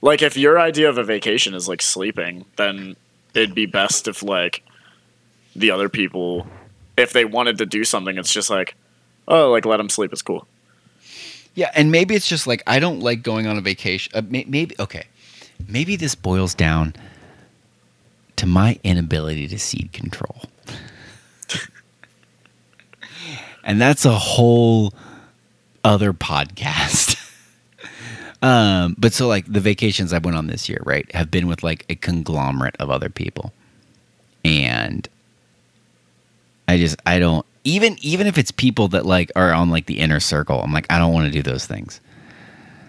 Like if your idea of a vacation is like sleeping, then it'd be best if like the other people, if they wanted to do something, it's just like, oh, like let them sleep. It's cool. Yeah, and maybe it's just like I don't like going on a vacation. Uh, may- maybe okay, maybe this boils down to my inability to cede control, and that's a whole other podcast. um, but so like the vacations I went on this year, right, have been with like a conglomerate of other people, and I just I don't even even if it's people that like are on like the inner circle. I'm like I don't want to do those things.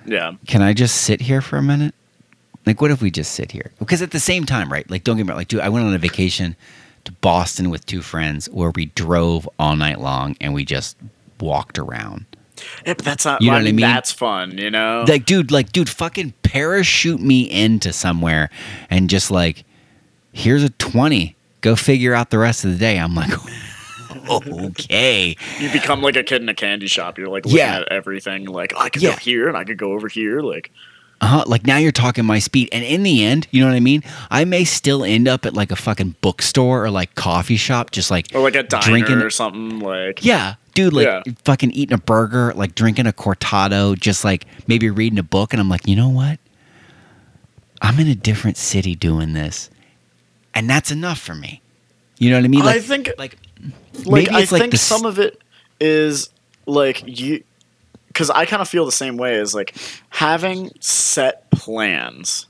Yeah. Can I just sit here for a minute? Like what if we just sit here? Because at the same time, right? Like don't get me wrong. Like dude, I went on a vacation to Boston with two friends where we drove all night long and we just walked around. Yeah, but that's not. You know I what I mean, mean? That's fun, you know. Like dude, like dude, fucking parachute me into somewhere and just like here's a 20. Go figure out the rest of the day. I'm like okay. you become like a kid in a candy shop. You're like looking Yeah. at everything. Like oh, I could Yeah. go here and I could go over here. Like Uh-huh. Like now you're talking my speed. And in the end, you know what I mean? I may still end up at like a fucking bookstore or like coffee shop, just like or like a diner Drinking- or something. Like Yeah, dude, like Yeah. fucking eating a burger, like drinking a cortado, just like maybe reading a book, and I'm like, you know what? I'm in a different city doing this, and that's enough for me. You know what I mean? Like, I think like like maybe I it's like think the some of it is like you because I kind of feel the same way as like having set plans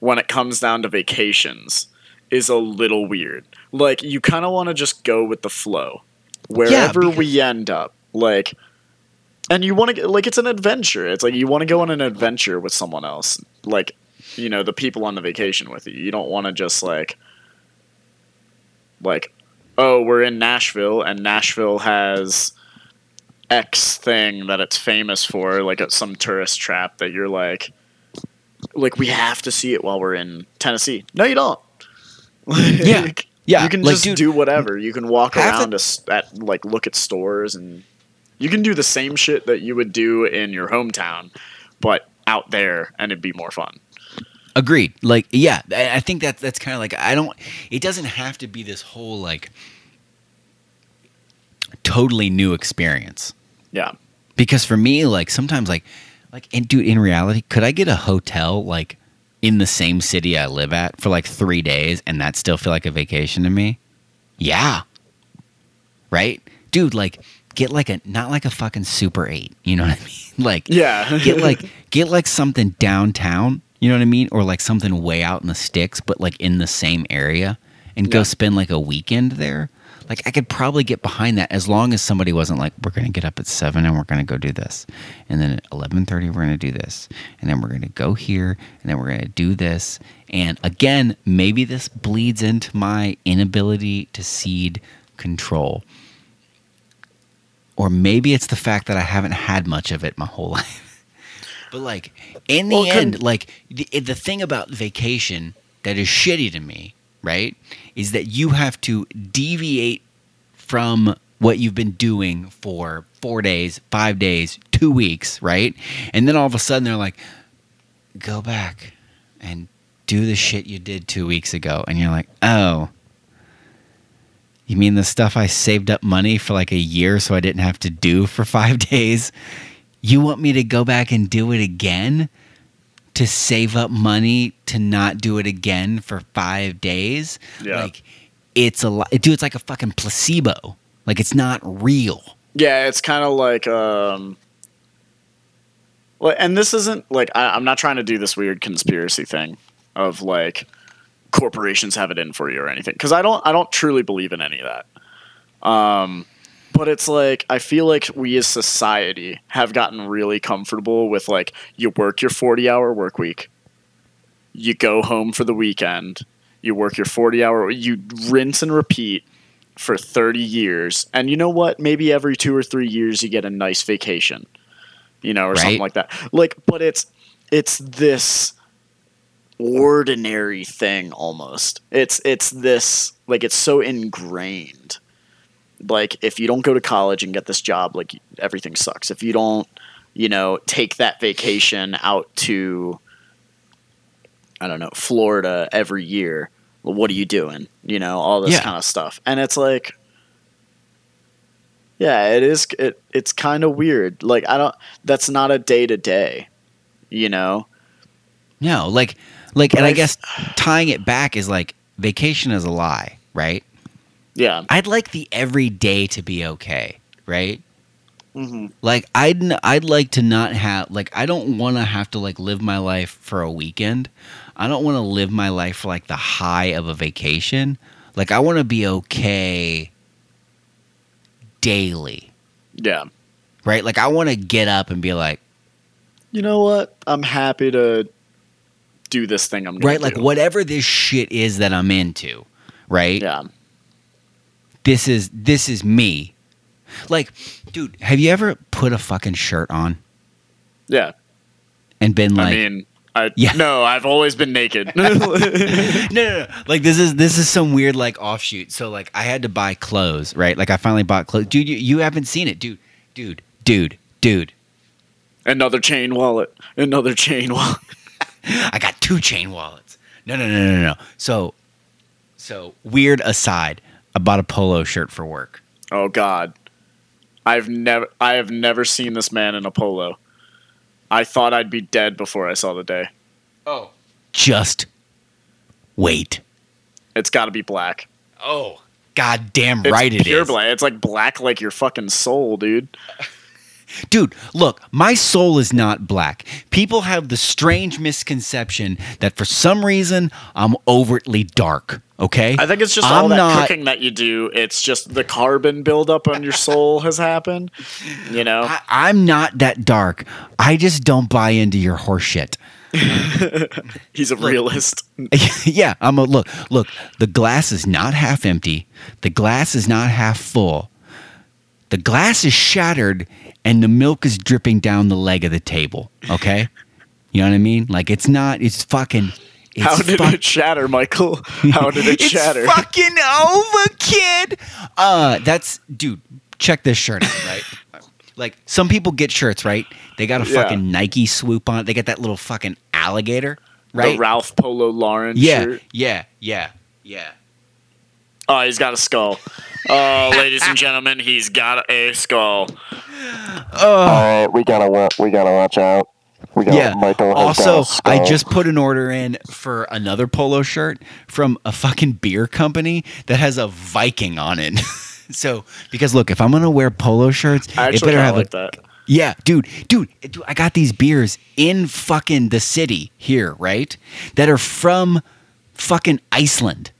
when it comes down to vacations is a little weird. Like you kind of want to just go with the flow wherever because- we end up. Like and you want to get like it's an adventure. It's like you want to go on an adventure with someone else. Like you know the people on the vacation with you. You don't want to just like like oh we're in Nashville and Nashville has X thing that it's famous for, like at some tourist trap that you're like, like we have to see it while we're in Tennessee. No, you don't. Yeah. Like, Yeah, You can like, just dude, do whatever. You can walk around us at like look at stores and you can do the same shit that you would do in your hometown, but out there, and it'd be more fun. Agreed. Like, yeah, I I think that that's kind of like I don't. It doesn't have to be this whole like totally new experience. Yeah. Because for me, like sometimes, like, like, and dude, in reality, could I get a hotel like in the same city I live at for like three days and that still feel like a vacation to me? Yeah. Right, dude. Like, get like a not like a fucking Super Eight. You know what I mean? Like, Yeah. get like get like something downtown you know what i mean or like something way out in the sticks but like in the same area and go spend like a weekend there like i could probably get behind that as long as somebody wasn't like we're gonna get up at 7 and we're gonna go do this. And then at 11.30 we're gonna do this. And then we're gonna go here. And then we're gonna do this. And again maybe this bleeds into my inability to cede control. Or maybe it's the fact that I haven't had much of it my whole life. But like in the Well, end, like the, the thing about vacation that is shitty to me, right, is that you have to deviate from what you've been doing for four days, five days, two weeks, right? And then all of a sudden they're like, go back and do the shit you did two weeks ago. And you're like, oh, you mean the stuff I saved up money for like a year so I didn't have to do for five days? You want me to go back and do it again to save up money to not do it again for five days? Yeah. Like, it's a lot. Dude, it's like a fucking placebo. Like, it's not real. Yeah, it's kind of like um well, and this isn't like I, I'm not trying to do this weird conspiracy thing of like corporations have it in for you or anything because I don't I don't truly believe in any of that. Um, but it's like I feel like we as society have gotten really comfortable with like you work your 40 hour work week, you go home for the weekend, you work your 40 hour, you rinse and repeat for 30 years. And you know what? Maybe every two or three years you get a nice vacation, you know, or something like that. Like, but it's, it's this ordinary thing almost. It's it's this like it's so ingrained. Like if you don't go to college and get this job, like everything sucks. If you don't, you know, take that vacation out to I don't know, Florida every year, well, what are you doing? You know, all this Yeah. kind of stuff. And it's like yeah, it is it it's kind of weird. Like I don't that's not a day to day, you know. No, like, like, and I I- guess tying it back is like vacation is a lie, right? Yeah. I'd like the everyday to be okay, right? hmm Like I'd I'd like to not have like I don't want to have to like live my life for a weekend. I don't want to live my life for like the high of a vacation. Like I want to be okay daily, Yeah. right? Like I want to get up and be like, You know what? I'm happy to do this thing I'm right, like do. whatever this shit is that I'm into, right? Yeah. This is this is me. Like, dude, have you ever put a fucking shirt on Yeah. and been like, I mean I Yeah. no, I've always been naked. no, no, no. Like this is this is some weird like offshoot. So like I had to buy clothes, right? Like I finally bought clothes. Dude, you, you haven't seen it, dude. Dude, dude, dude. Another chain wallet. Another chain wallet. I got two chain wallets. No, no, no, no, no. So so weird aside, I bought a polo shirt for work. Oh God. I've never I have never seen this man in a polo. I thought I'd be dead before I saw the day. Oh. Just wait. It's gotta be black. Oh. God damn It's right it pure is. black. It's like black like your fucking soul, dude. Dude, look, my soul is not black. People have the strange misconception that for some reason I'm overtly dark. Okay, I think it's just I'm all that not- cooking that you do. It's just the carbon buildup on your soul has happened. You know? I, I'm not that dark. I just don't buy into your horseshit. He's a realist. yeah, I'm a look. Look, the glass is not half empty. The glass is not half full. The glass is shattered, and the milk is dripping down the leg of the table. Okay, you know what I mean? Like it's not. It's fucking. It's How did fuck- it shatter, Michael? How did it it's shatter? fucking over, kid. Uh, that's dude. Check this shirt out, right? like some people get shirts, right? They got a Yeah. fucking Nike swoop on. it. They got that little fucking alligator, right? The Ralph Polo Lauren yeah, shirt. yeah, yeah, yeah. Oh, he's got a skull. Oh, ladies and gentlemen, he's got a skull. Oh, All right, we gotta wa- we gotta watch out. We got yeah. Michael. Has got Also, a skull. I just put an order in for another polo shirt from a fucking beer company that has a Viking on it. so, because look, if I'm gonna wear polo shirts, I it actually better kinda have like a that. Yeah, dude, dude, dude, I got these beers in fucking the city here, right? That are from fucking Iceland.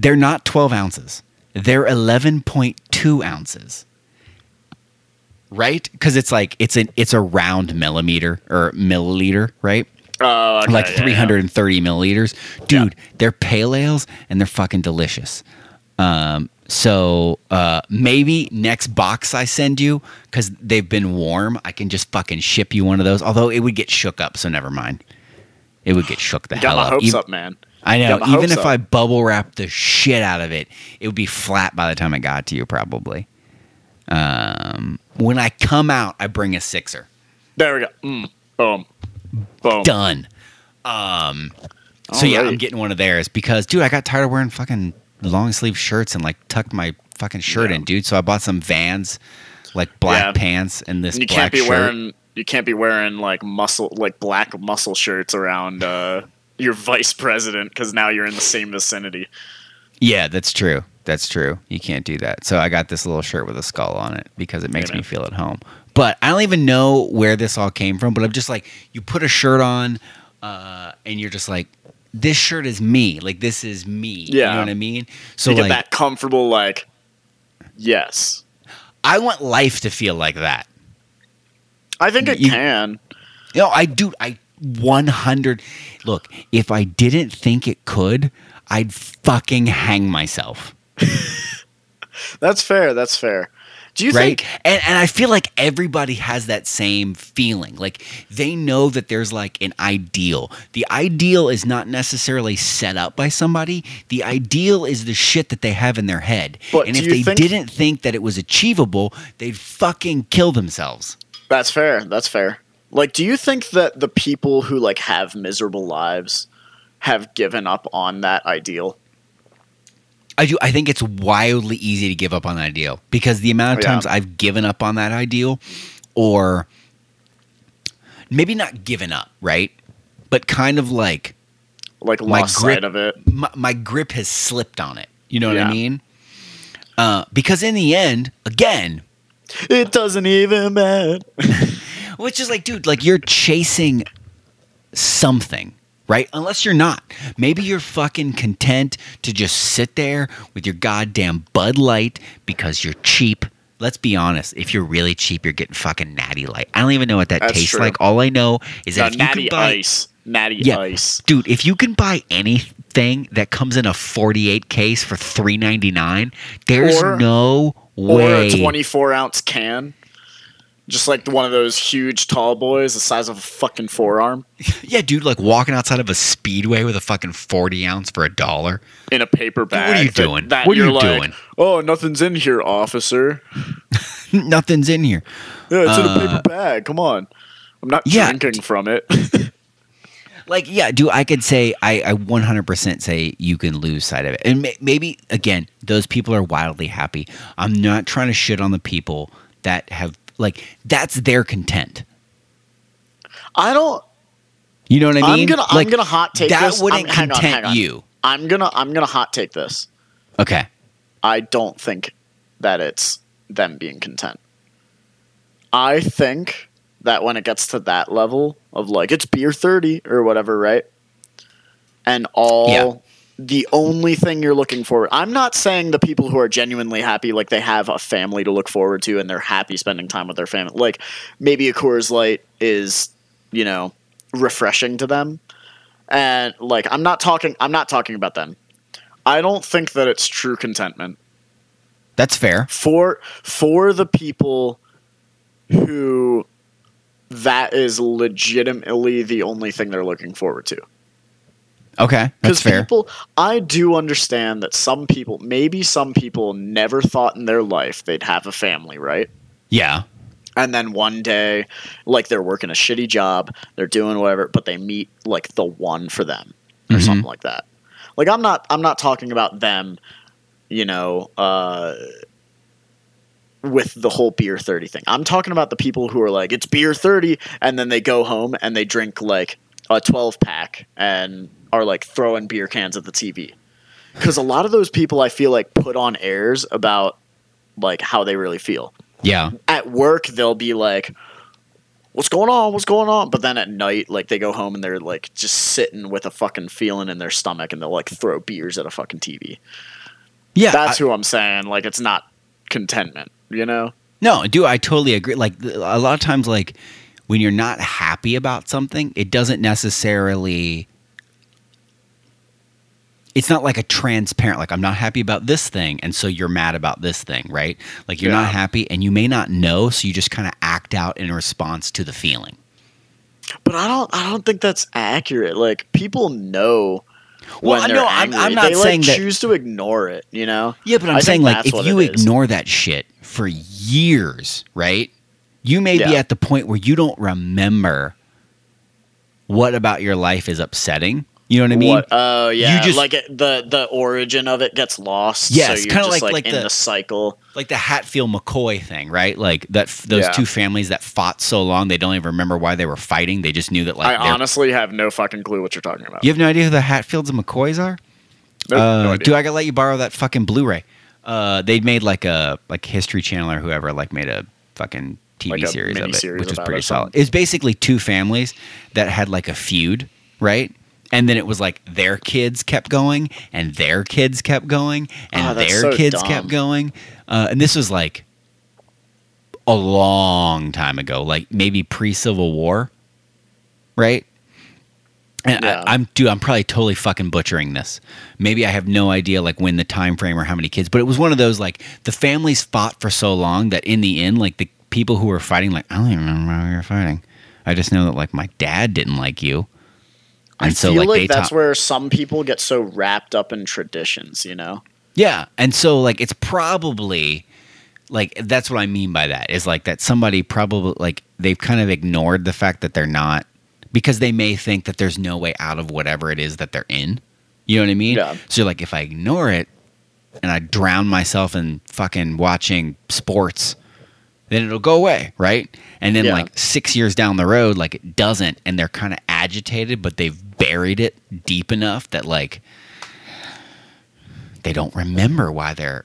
They're not 12 ounces. They're 11.2 ounces. Right? Because it's like it's an it's a round millimeter or milliliter, right? Oh, okay, like yeah, yeah. 330 milliliters. Dude, they're pale ales and they're fucking delicious. Um, so uh, maybe next box I send you, because they've been warm, I can just fucking ship you one of those. Although it would get shook up, so never mind. It would get shook the Got hell my up. hopes Even- up, man. I know. My Even if up. I bubble wrap the shit out of it, it would be flat by the time it got to you, probably. Um, when I come out, I bring a sixer. There we go. Mm, boom. Boom. Done. Um, so yeah, I'm getting one of theirs because, dude, I got tired of wearing fucking long sleeve shirts and like tucked my fucking shirt Yeah. in, dude. So I bought some Vans, like black Yeah. pants and this you black can't be shirt. wearing you can't be wearing like muscle like black muscle shirts around uh, your vice president because now you're in the same vicinity. Yeah, that's true. That's true. You can't do that. So I got this little shirt with a skull on it because it makes me feel at home. But I don't even know where this all came from. But I'm just like, you put a shirt on, uh, and you're just like, this shirt is me. Like this is me. Yeah. You know what I mean? So you get like, that comfortable like, yes, I want life to feel like that. I think it You- can. You know, I do. I 100. Look, if I didn't think it could, I'd fucking hang myself. That's fair. That's fair. Do you right? think And and I feel like everybody has that same feeling. Like they know that there's like an ideal. The ideal is not necessarily set up by somebody. The ideal is the shit that they have in their head. But and if they think- didn't think that it was achievable, they'd fucking kill themselves. that's fair? That's fair. Like, do you think that the people who like have miserable lives have given up on that ideal? I do. I think it's wildly easy to give up on that ideal because the amount of Yeah. times I've given up on that ideal, or maybe not given up, right? But kind of like Like My lost grip- sight of it. my, my grip has slipped on it. You know what I mean? Uh, because in the end, again, It doesn't even matter. which is like, dude, like you're chasing something, right? Unless you're not. Maybe you're fucking content to just sit there with your goddamn Bud Light because you're cheap. Let's be honest. If you're really cheap, you're getting fucking Natty Light. I don't even know what that That's tastes true. like. All I know is No, that if you can buy, ice. Natty Yeah. ice. dude, if you can buy anything that comes in a 48 case for 3.99, there's Or- no way. Or a 24 ounce can. Just like one of those huge tall boys the size of a fucking forearm yeah, dude, like walking outside of a speedway with a fucking 40 ounce for a dollar. in a paper bag. what are you doing? that What are you're you like, doing? Oh, nothing's in here, officer. Nothing's in here. Yeah, it's in a Uh, paper bag. Come on. I'm not yeah, drinking from it. Like, yeah, dude, I could say, I, I 100% say you can lose sight of it. And may, maybe, again, those people are wildly happy. I'm not trying to shit on the people that have, like, that's their content. I don't. You know what I mean? I'm gonna. like, I'm gonna hot take that this. wouldn't I'm, on, content hang on. you. I'm gonna. I'm gonna hot take this. Okay. I don't think that it's them being content. I think that when it gets to that level of like it's beer 30 or whatever, right? And all Yeah. The only thing you're looking for. I'm not saying the people who are genuinely happy like they have a family to look forward to and they're happy spending time with their family. Like maybe a Coors Light is, you know, refreshing to them. And like I'm not talking I'm not talking about them. I don't think that it's true contentment That's fair. for for the people who that is legitimately the only thing they're looking forward to. Okay. That's Because fair. people, I do understand that some people, maybe some people, never thought in their life they'd have a family, right? yeah. And then one day, like they're working a shitty job, they're doing whatever, but they meet like the one for them or Mhm. something like that. Like I'm not, I'm not talking about them, you know, uh, with the whole beer 30 thing. I'm talking about the people who are like, it's beer 30, and then they go home and they drink like a 12 pack and are like throwing beer cans at the TV. Because a lot of those people I feel like put on airs about like how they really feel Yeah. at work they'll be like what's going on what's going on but then at night like they go home and they're like just sitting with a fucking feeling in their stomach and they'll like throw beers at a fucking tv Yeah. that's I- who i'm saying like it's not contentment you know No, do I totally agree. Like a lot of times, like when you're not happy about something, it doesn't necessarily. It's not like a transparent. Like I'm not happy about this thing, and so you're mad about this thing, right? Like you're Yeah. not happy, and you may not know, so you just kind of act out in response to the feeling. but i don't i don't think that's accurate like people know Well, no, I'm- I'm not they, like, saying that- choose to ignore it you know Yeah, but I'm I saying like if you ignore that shit for years, right? You may be at the point where you don't remember what about your life is upsetting. You know what I mean? What- Oh yeah, you just- like it, the the origin of it gets lost. Yes, so kinda like- like, like in the- the cycle. like the Hatfield McCoy thing, right? Like that those Yeah. two families that fought so long they don't even remember why they were fighting. They just knew that like I honestly have no fucking clue what you're talking about. you have no idea who the Hatfields and McCoys are. Nope, uh, no idea. Dude, I gotta let you borrow that fucking Blu-ray. Uh, they made like a like History Channel or whoever like made a fucking TV Like a series of it, miniseries which was pretty solid. It's basically two families that had like a feud, right? And then it was like their kids kept going, and their kids kept going, and Oh, their so kids dumb. kept going. Uh, and this was like a long time ago, like maybe pre Civil War, right? And Yeah. I, I'm dude, I'm probably totally fucking butchering this. Maybe I have no idea like when the time frame or how many kids, but it was one of those like the families fought for so long that in the end, like the people who were fighting, like I don't even remember how we were fighting. I just know that like my dad didn't like you, and I so feel like, like, that's ta- where some people get so wrapped up in traditions, you know? Yeah, and so like it's probably like that's what I mean by that is like that somebody probably like they've kind of ignored the fact that they're not because they may think that there's no way out of whatever it is that they're in. You know what I mean? Yeah. So like if I ignore it and I drown myself in fucking watching sports, then it'll go away, right? And then Yeah. like 6 years down the road like it doesn't and they're kind of agitated but they've buried it deep enough that like they don't remember why they're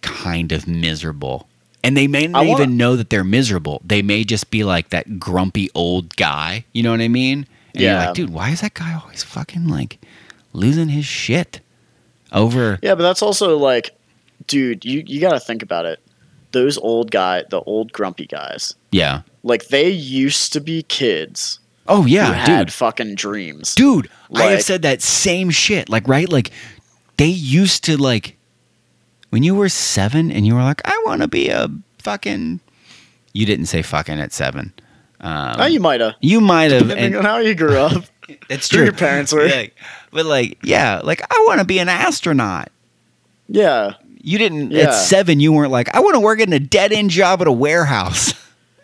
kind of miserable. And they may not wanna- even know that they're miserable. They may just be like that grumpy old guy. You know what I mean? And you're Yeah. like, dude, why is that guy always fucking like losing his shit over? Yeah, but that's also like, dude, you, you got to think about it. Those old guy, the old grumpy guys, Yeah. like they used to be kids Oh yeah, had dude. fucking dreams. Dude, I have said that same shit. Like, right? Like, they used to like when you were seven and you were like, I want to be a fucking. You didn't say fucking at seven. Um, oh, you might have. you might have. Depending and- on how you grew up. That's true. your parents were. Yeah, but like, yeah, like I want to be an astronaut. yeah. You didn't Yeah. at seven. You weren't like, I want to work in a dead end job at a warehouse.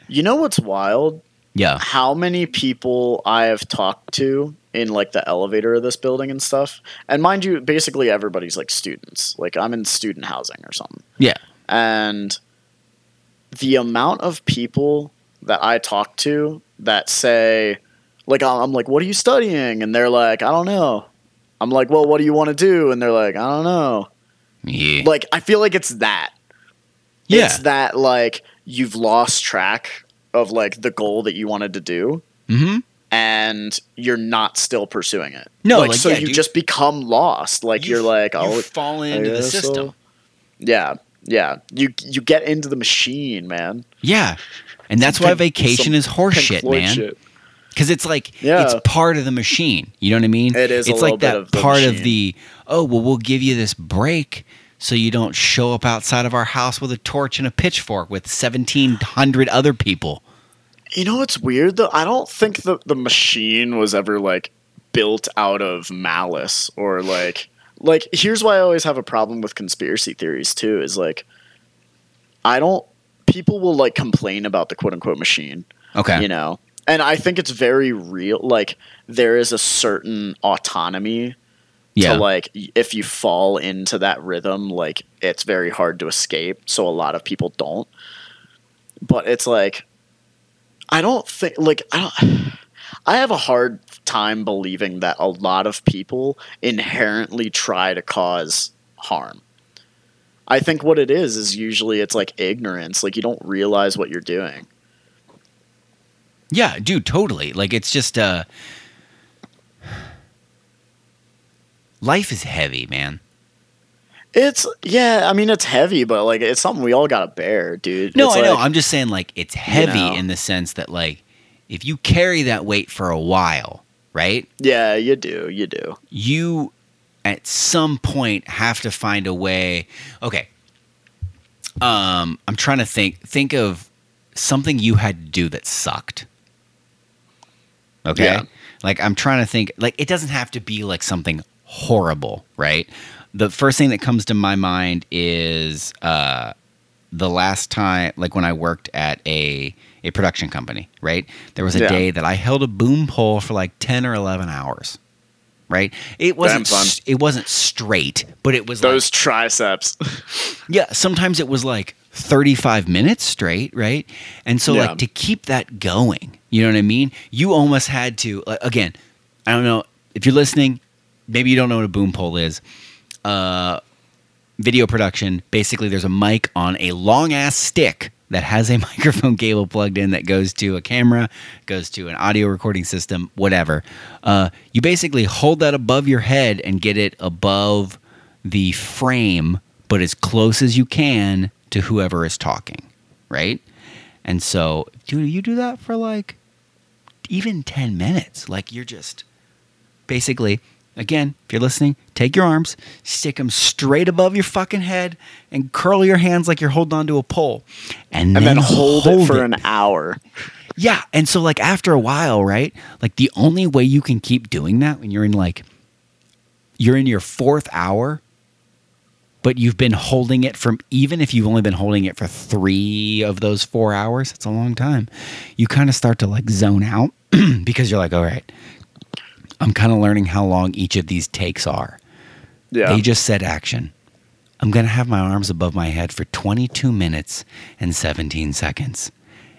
You know what's wild? Yeah. How many people I have talked to in like the elevator of this building and stuff. And mind you, basically everybody's like students. Like I'm in student housing or something. Yeah. And the amount of people that I talk to that say, like, I'm like, what are you studying? And they're like, I don't know. I'm like, well, what do you want to do? And they're like, I don't know. Yeah. Like, I feel like it's that. Yeah. It's that, like, you've lost track of, like, the goal that you wanted to do mm-hmm. and you're not still pursuing it. No, like, like, so yeah, you dude. just become lost. Like, you're like, oh, you've fallen into the guess so. system. yeah, yeah. You you get into the machine, man. Yeah. And that's why vacation some is horseshit, man. shit. Because it's like Yeah. it's part of the machine. You know what I mean? It is a It's like that of part of the oh well, we'll give you this break so you don't show up outside of our house with a torch and a pitchfork with seventeen hundred other people. You know what's weird though? I don't think the the machine was ever like built out of malice or like like here's why I always have a problem with conspiracy theories too is like I don't people will like complain about the quote unquote machine, Okay. you know. And I think it's very real like there is a certain autonomy yeah. to like if you fall into that rhythm like it's very hard to escape so a lot of people don't. But it's like i don't think like i don't i have a hard time believing that a lot of people inherently try to cause harm. I think what it is is usually it's like ignorance like you don't realize what you're doing yeah, dude, totally. Like it's just uh life is heavy, man. it's yeah i mean it's heavy but like it's something we all gotta bear dude No, It's I know. I'm just saying, like, it's heavy know. in the sense that, like, if you carry that weight for a while, right? yeah you do you do You, at some point, have to find a way. Okay. Um, I'm trying to think. Think of something you had to do that sucked. Okay. Yeah. Like, I'm trying to think. Like, it doesn't have to be like something horrible, right? The first thing that comes to my mind is uh, the last time, like when I worked at a a production company, right? There was a Yeah. day that I held a boom pole for like ten or eleven hours, right? It wasn't fun. it wasn't straight, but it was those like, triceps yeah. Sometimes it was like thirty five minutes straight, right? And so Yeah. like to keep that going, you know what I mean? You almost had to like, again. I don't know if you're listening. Maybe you don't know what a boom pole is uh, video production, basically there's a mic on a long ass stick that has a microphone cable plugged in that goes to a camera, goes to an audio recording system, whatever. Uh, you basically hold that above your head and get it above the frame, but as close as you can to whoever is talking, right? And so, dude, you do that for like even 10 minutes. Like you're just basically, again, if you're listening, take your arms, stick them straight above your fucking head, and curl your hands like you're holding onto a pole, and, and then hold, it for it. an hour. Yeah, and so like after a while, right? Like the only way you can keep doing that when you're in like you're in your fourth hour, but you've been holding it from even if you've only been holding it for three of those four hours, it's a long time. You kind of start to like zone out because you're like, all right, I'm kind of learning how long each of these takes are. Yeah. They just said action. I'm going to have my arms above my head for 22 minutes and 17 seconds.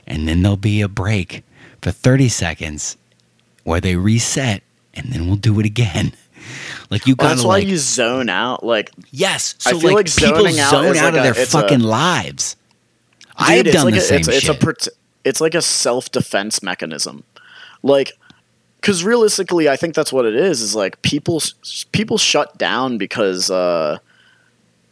And then there'll be a break for 30 seconds where they reset and then we'll do it again. Like you gotta that's why like you zone out. Like, yes. I So feel like, like people zoning out zone is out like of a- their it's a- fucking lives. I've done like the a, same it's, it's a shit. it's like a self defense mechanism. Like, because realistically, I think that's what it is. Is like people people shut down because uh,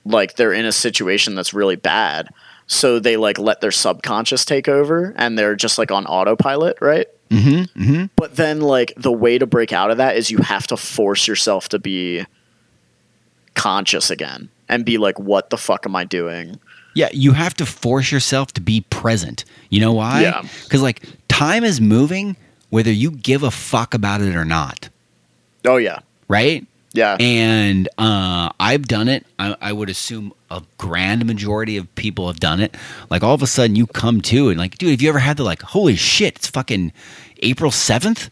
like they're in a situation that's really bad. So they like let their subconscious take over, and they're just like on autopilot, right? mm-hmm, mm-hmm. But then, like, the way to break out of that is you have to force yourself to be conscious again and be like, what the fuck am I doing? Yeah, you have to force yourself to be present. You know why? Yeah. Because like time is moving whether you give a fuck about it or not, Oh, yeah. right? Yeah. And uh, I've done it. I, I would assume a grand majority of people have done it. Like all of a sudden you come to and like, dude, have you ever had the like, holy shit, it's fucking April seventh,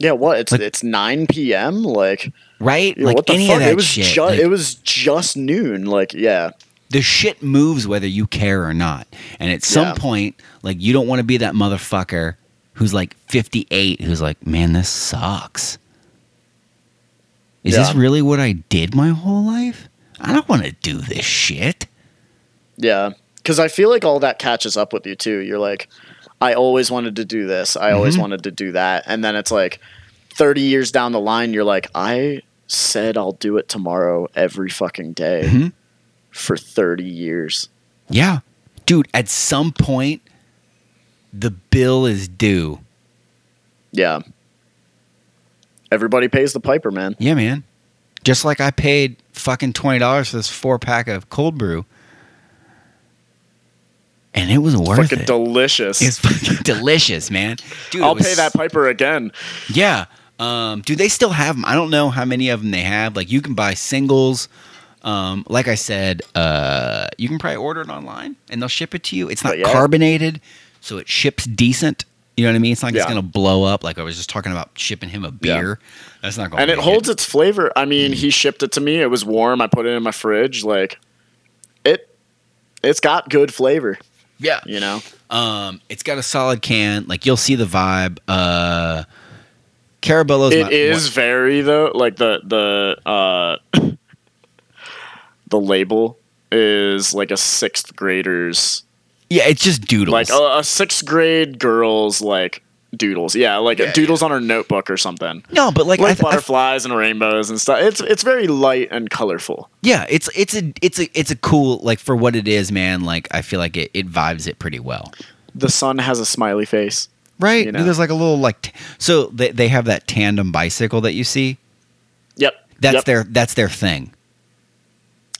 yeah, what? It's Like- it's 9 p.m.? Like, right? you know, like what the any fuck? of that it was shit. ju- like, it was just noon. Like, yeah. the shit moves whether you care or not. And at some Yeah. point, like you don't want to be that motherfucker who's like 58 who's like, "Man, this sucks." Is this really what I did my whole life? I don't want to do this shit. Yeah. Because I feel like all that catches up with you, too. You're like, I always wanted to do this. I always Mhm. wanted to do that. And then it's like 30 years down the line, you're like, I said I'll do it tomorrow every fucking day Mhm. for 30 years. Yeah. Dude, at some point the bill is due. Yeah. Everybody pays the piper, man. Yeah, man. Just like I paid fucking $20 for this 4 pack of cold brew. And it was worth Fucking it. delicious. It's fucking delicious, man. Dude, I'll was- pay that piper again. Yeah. Um, do they still have them? I don't know how many of them they have. Like you can buy singles. Um, like I said, uh, you can probably order it online and they'll ship it to you. It's not yeah. carbonated, so it ships decent. You know what I mean? It's not like it's gonna blow up. Like I was just talking about shipping him a Yeah. beer. That's not going. To And it holds its flavor. I mean, Mm. he shipped it to me. It was warm. I put it in my fridge. Like, it, it's got good flavor, Yeah. you know? Um, it's got a solid can. Like you'll see the vibe. Uh, Carabello's It not- is very though like the the uh the label is like a sixth grader's Yeah, it's just doodles. like a, a sixth grade girl's like doodles yeah like Yeah, doodles on her notebook or something no, but like, like, th- butterflies and rainbows and stuff it's it's very light and colorful Yeah, it's it's a it's a it's a cool like for what it is, man. Like I feel like it, it vibes it pretty well. the sun has a smiley face Right. You know? There's like a little like t- so they they have that tandem bicycle that you see. yep That's Yep. their that's their thing.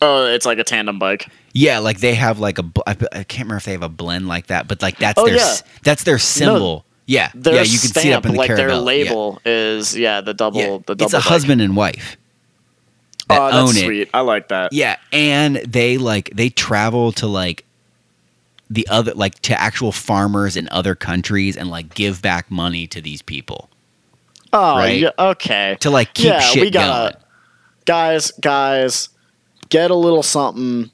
Oh it's like a tandem bike Yeah, like they have like a I, can't remember if they have a blend like that, but like that's Oh, their yeah. that's their symbol. yeah, their yeah, you can stamp, see it up in the like their Carabello. Yeah. label is yeah the double Yeah. the double It's a bike. husband and wife that oh own that's it. sweet i like that Yeah, and they like they travel to like the other like to actual farmers in other countries and like give back money to these people oh right? yeah okay to like keep Yeah, shit we gotta- going. guys, guys, get a little something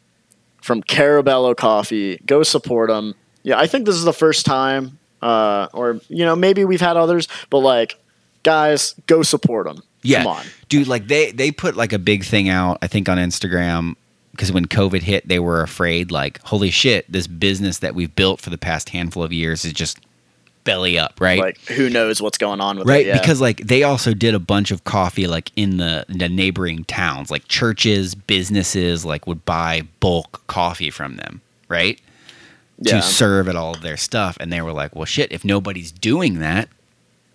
from Carabello Coffee. Go support them. Yeah, I think this is the first time, uh, or you know, maybe we've had others, but like, guys, go support them. Yeah, Come on. dude. Like they they put like a big thing out. I think on Instagram because when COVID hit, they were afraid. Like, holy shit, this business that we've built for the past handful of years is just belly up, right? Like, who knows what's going on with right it? Yeah. because like they also did a bunch of coffee like in the, the neighboring towns like churches businesses like would buy bulk coffee from them right yeah. to serve at all of their stuff and they were like well shit if nobody's doing that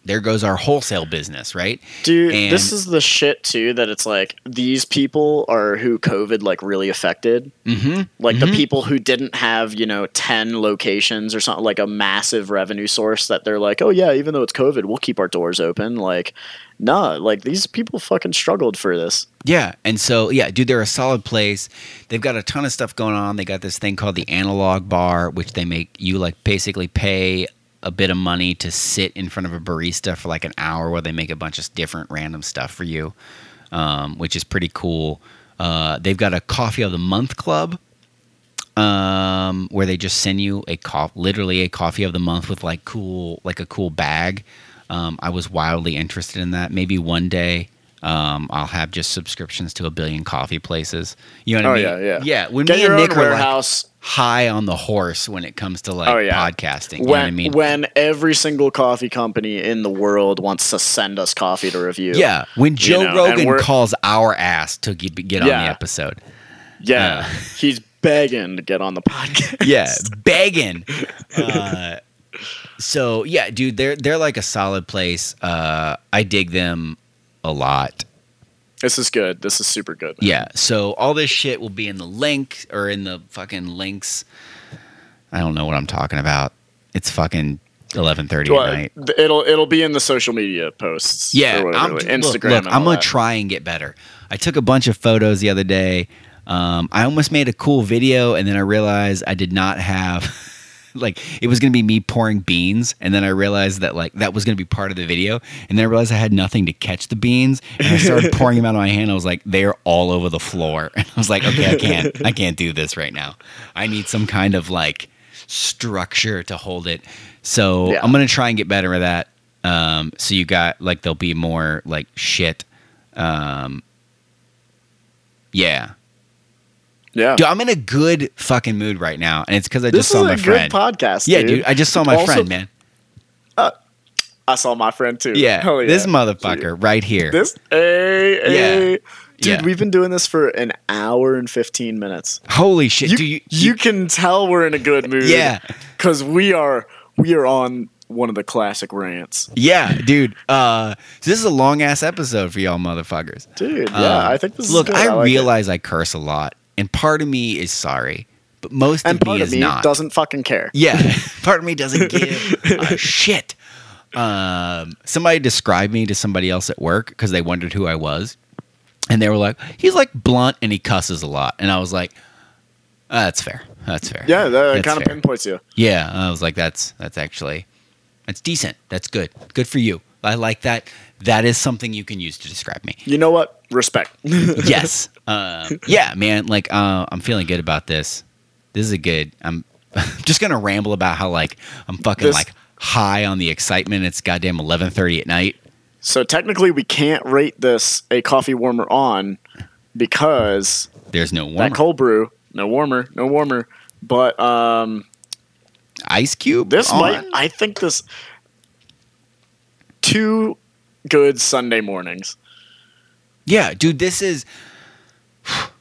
there goes our wholesale business, right? Dude, And- this is the shit too that it's like these people are who COVID like really affected. Mm-hmm. Like the people who didn't have, you know, 10 locations or something like a massive revenue source that they're like, "Oh yeah, even though it's COVID, we'll keep our doors open." Like, nah, like these people fucking struggled for this. Yeah, and so yeah, dude, they're a solid place. They've got a ton of stuff going on. They got this thing called the Analog Bar, which they make you like basically pay a bit of money to sit in front of a barista for like an hour, where they make a bunch of different random stuff for you, um, which is pretty cool. Uh, they've got a coffee of the month club, um, where they just send you a co- literally a coffee of the month with like cool like a cool bag. Um, I was wildly interested in that. Maybe one day um, I'll have just subscriptions to a billion coffee places. You know what Oh, I mean? yeah, yeah. Yeah. When Get me and Nick are like high on the horse when it comes to like Oh, yeah. podcasting. You when know what I mean? when every single coffee company in the world wants to send us coffee to review. yeah. When Joe know, Rogan calls our ass to get, get on the episode. Yeah. Uh. He's begging to get on the podcast. yeah, begging. Uh, so yeah, dude, they're they're like a solid place. Uh, I dig them a lot. This is good. This is super good. man. Yeah. So all this shit will be in the link or in the fucking links. I don't know what I'm talking about. It's fucking eleven thirty Well, at night. it'll it'll be in the social media posts. Yeah, I'm, like Instagram. look, and I'm gonna that. try and get better. I took a bunch of photos the other day. Um, I almost made a cool video, and then I realized I did not have. Like it was gonna be me pouring beans, and then I realized that like that was gonna be part of the video, and then I realized I had nothing to catch the beans, and I started pouring them out of my hand. I was like, they're all over the floor, and I was like, okay, I can't, I can't do this right now. I need some kind of like structure to hold it. So Yeah. I'm gonna try and get better at that. Um, so you got like there'll be more like shit. Um, yeah, Yeah. dude, I'm in a good fucking mood right now, and it's because I this just saw is my a friend. good podcast. yeah, dude, I just saw my Also- friend, man. I saw my friend too. Yeah, Hell yeah. this motherfucker right here. This hey, hey. Yeah. Dude, Yeah. we've been doing this for an hour and 15 minutes. Holy shit, You, do you, you, can tell we're in a good mood. Yeah. Cuz we are we are on one of the classic rants. yeah, dude. Uh, so this is a long ass episode for y'all motherfuckers. Dude, yeah, Uh, I think this look, is good. I, like it. realize I curse a lot, and part of me is sorry, but most and of part me of me not. doesn't fucking care. Yeah, part of me doesn't give a shit. Um, somebody described me to somebody else at work because they wondered who I was, and they were like, "He's like blunt and he cusses a lot," and I was like, "Ah, "That's fair. That's fair." Yeah, that kind of pinpoints you. Yeah, I was like, "That's that's actually that's decent. That's good. Good for you. I like that. That is something you can use to describe me." You know what? Respect. yes. Uh, yeah, man. Like, uh, I'm feeling good about this. This is a good. I'm just gonna ramble about how like I'm fucking This- like high on the excitement. It's goddamn 11:30 at night. so technically we can't rate this a coffee warmer on because There's no warmer. that cold brew, no warmer, no warmer. But um Ice cube. This on? might. I think this. Two good Sunday mornings. Yeah, dude. This is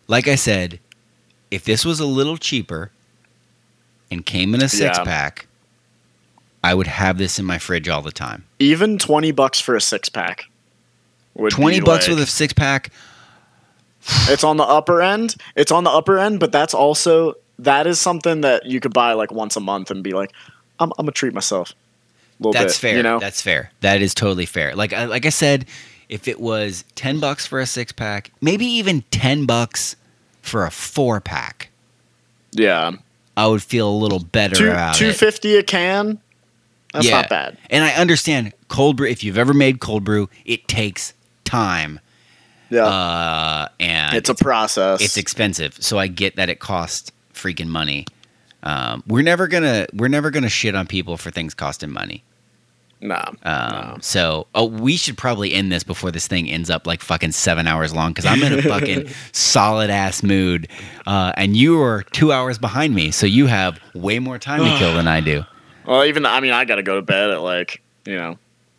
like I said. If this was a little cheaper and came in a six Yeah. pack, I would have this in my fridge all the time. Even twenty bucks for a six pack. would Twenty be bucks like- with a six pack. It's on the upper end. It's on the upper end, but that's also that is something that you could buy like once a month and be like, I'm, I'm gonna treat myself. That's bit, fair. You know, That's fair. That is totally fair. Like I, like I said, if it was ten bucks for a six pack, maybe even ten bucks for a four pack, yeah. I would feel a little better Two about two it. fifty a can. That's Yeah. not bad. And I understand cold brew. If you've ever made cold brew, it takes time, Yeah, uh, and it's a process. it's expensive. So I get that it costs freaking money. Um, we're never gonna we're never gonna shit on people for things costing money. nah. Um, No. So, oh, we should probably end this before this thing ends up like fucking seven hours long because I'm in a fucking solid ass mood, uh, and you are two hours behind me, so you have way more time to kill than I do. Well, even I mean, I got to go to bed at like you know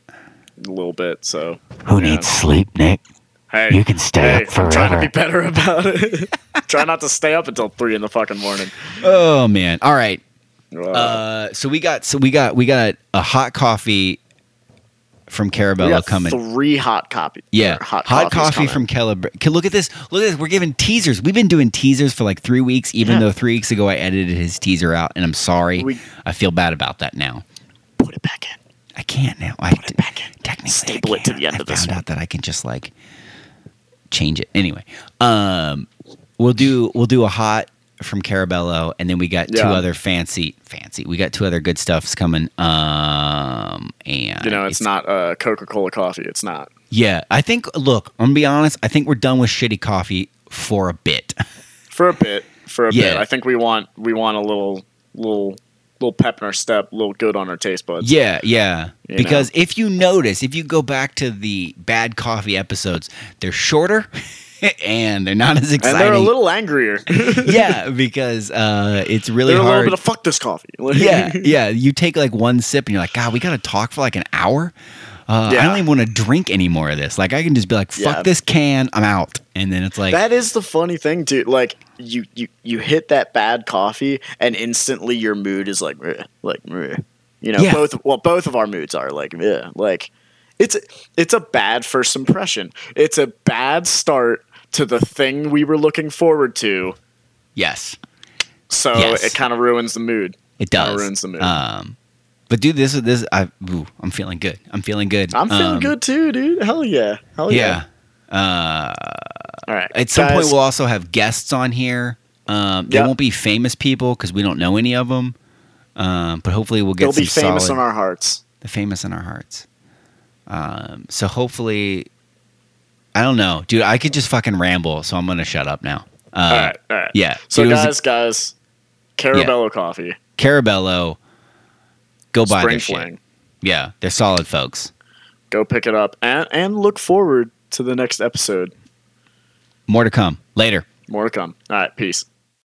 a little bit. So Who Yeah. needs sleep, Nick? Hey, You can stay hey, up I'm trying to be better about it. Try not to stay up until three in the fucking morning. Oh man! All right. Uh, so we got so we got we got a hot coffee from Carabella Carabello got coming. three hot copy. Yeah, hot, hot coffee coming. from Calib. Look at this. Look at this. We're giving teasers. We've been doing teasers for like three weeks. Even Yeah. though three weeks ago I edited his teaser out, and I'm sorry. We- I feel bad about that now. Put it back in. I can't now. I it back in. technically I Staple it to the end I of this I found one. out that I can just like change it. Anyway, um, we'll do we'll do a hot from Carabello, and then we got two other fancy fancy. We got two other good stuffs coming. Um, and You know, it's, not uh, Coca Cola coffee. It's not. Yeah, I think. Look, I'm gonna be honest. I think we're done with shitty coffee for a bit. for a bit. For a Yeah. bit. I think we want we want a little little little pep in our step, a little good on our taste buds. Yeah, yeah. You because if you notice, if you go back to the bad coffee episodes, they're shorter and they're not as And exciting. they're a little angrier. yeah, because uh, it's really they're a little hard. bit of fuck this coffee. yeah, yeah. You take like one sip and you're like, God, we got to talk for like an hour. Uh, I don't even want to drink any more of this. Like, I can just be like, fuck Yeah. this can, I'm out. And then it's like, That is the funny thing, dude. Like you, you, you hit that bad coffee, and instantly your mood is like, "Meh," like, "Meh." you know, Yeah. both. Well, both of our moods are like, yeah, like it's it's a bad first impression. It's a bad start to the thing we were looking forward to. yes, So Yes. it kind of ruins the mood. it Kinda does. ruins the mood. Um, but dude, this is this I ooh, I'm feeling good. I'm feeling good. I'm feeling Um, good too, dude. Hell yeah, hell yeah. Yeah. Uh, All right. at some point, we'll also have guests on here. Um, they Yeah. won't be famous people because we don't know any of them. Um, but hopefully, we'll get they'll some be famous solid, in our hearts. the famous in our hearts. Um, so hopefully, I don't know, dude. I could just fucking ramble, so I'm gonna shut up now. Uh, all right, all right. Yeah. So Dude, was a- guys, guys, Carabello coffee, Carabello, go buy Spring their shit. Yeah, they're solid folks. Go pick it up and and look forward to the next episode. More to come later. More to come. All right, peace.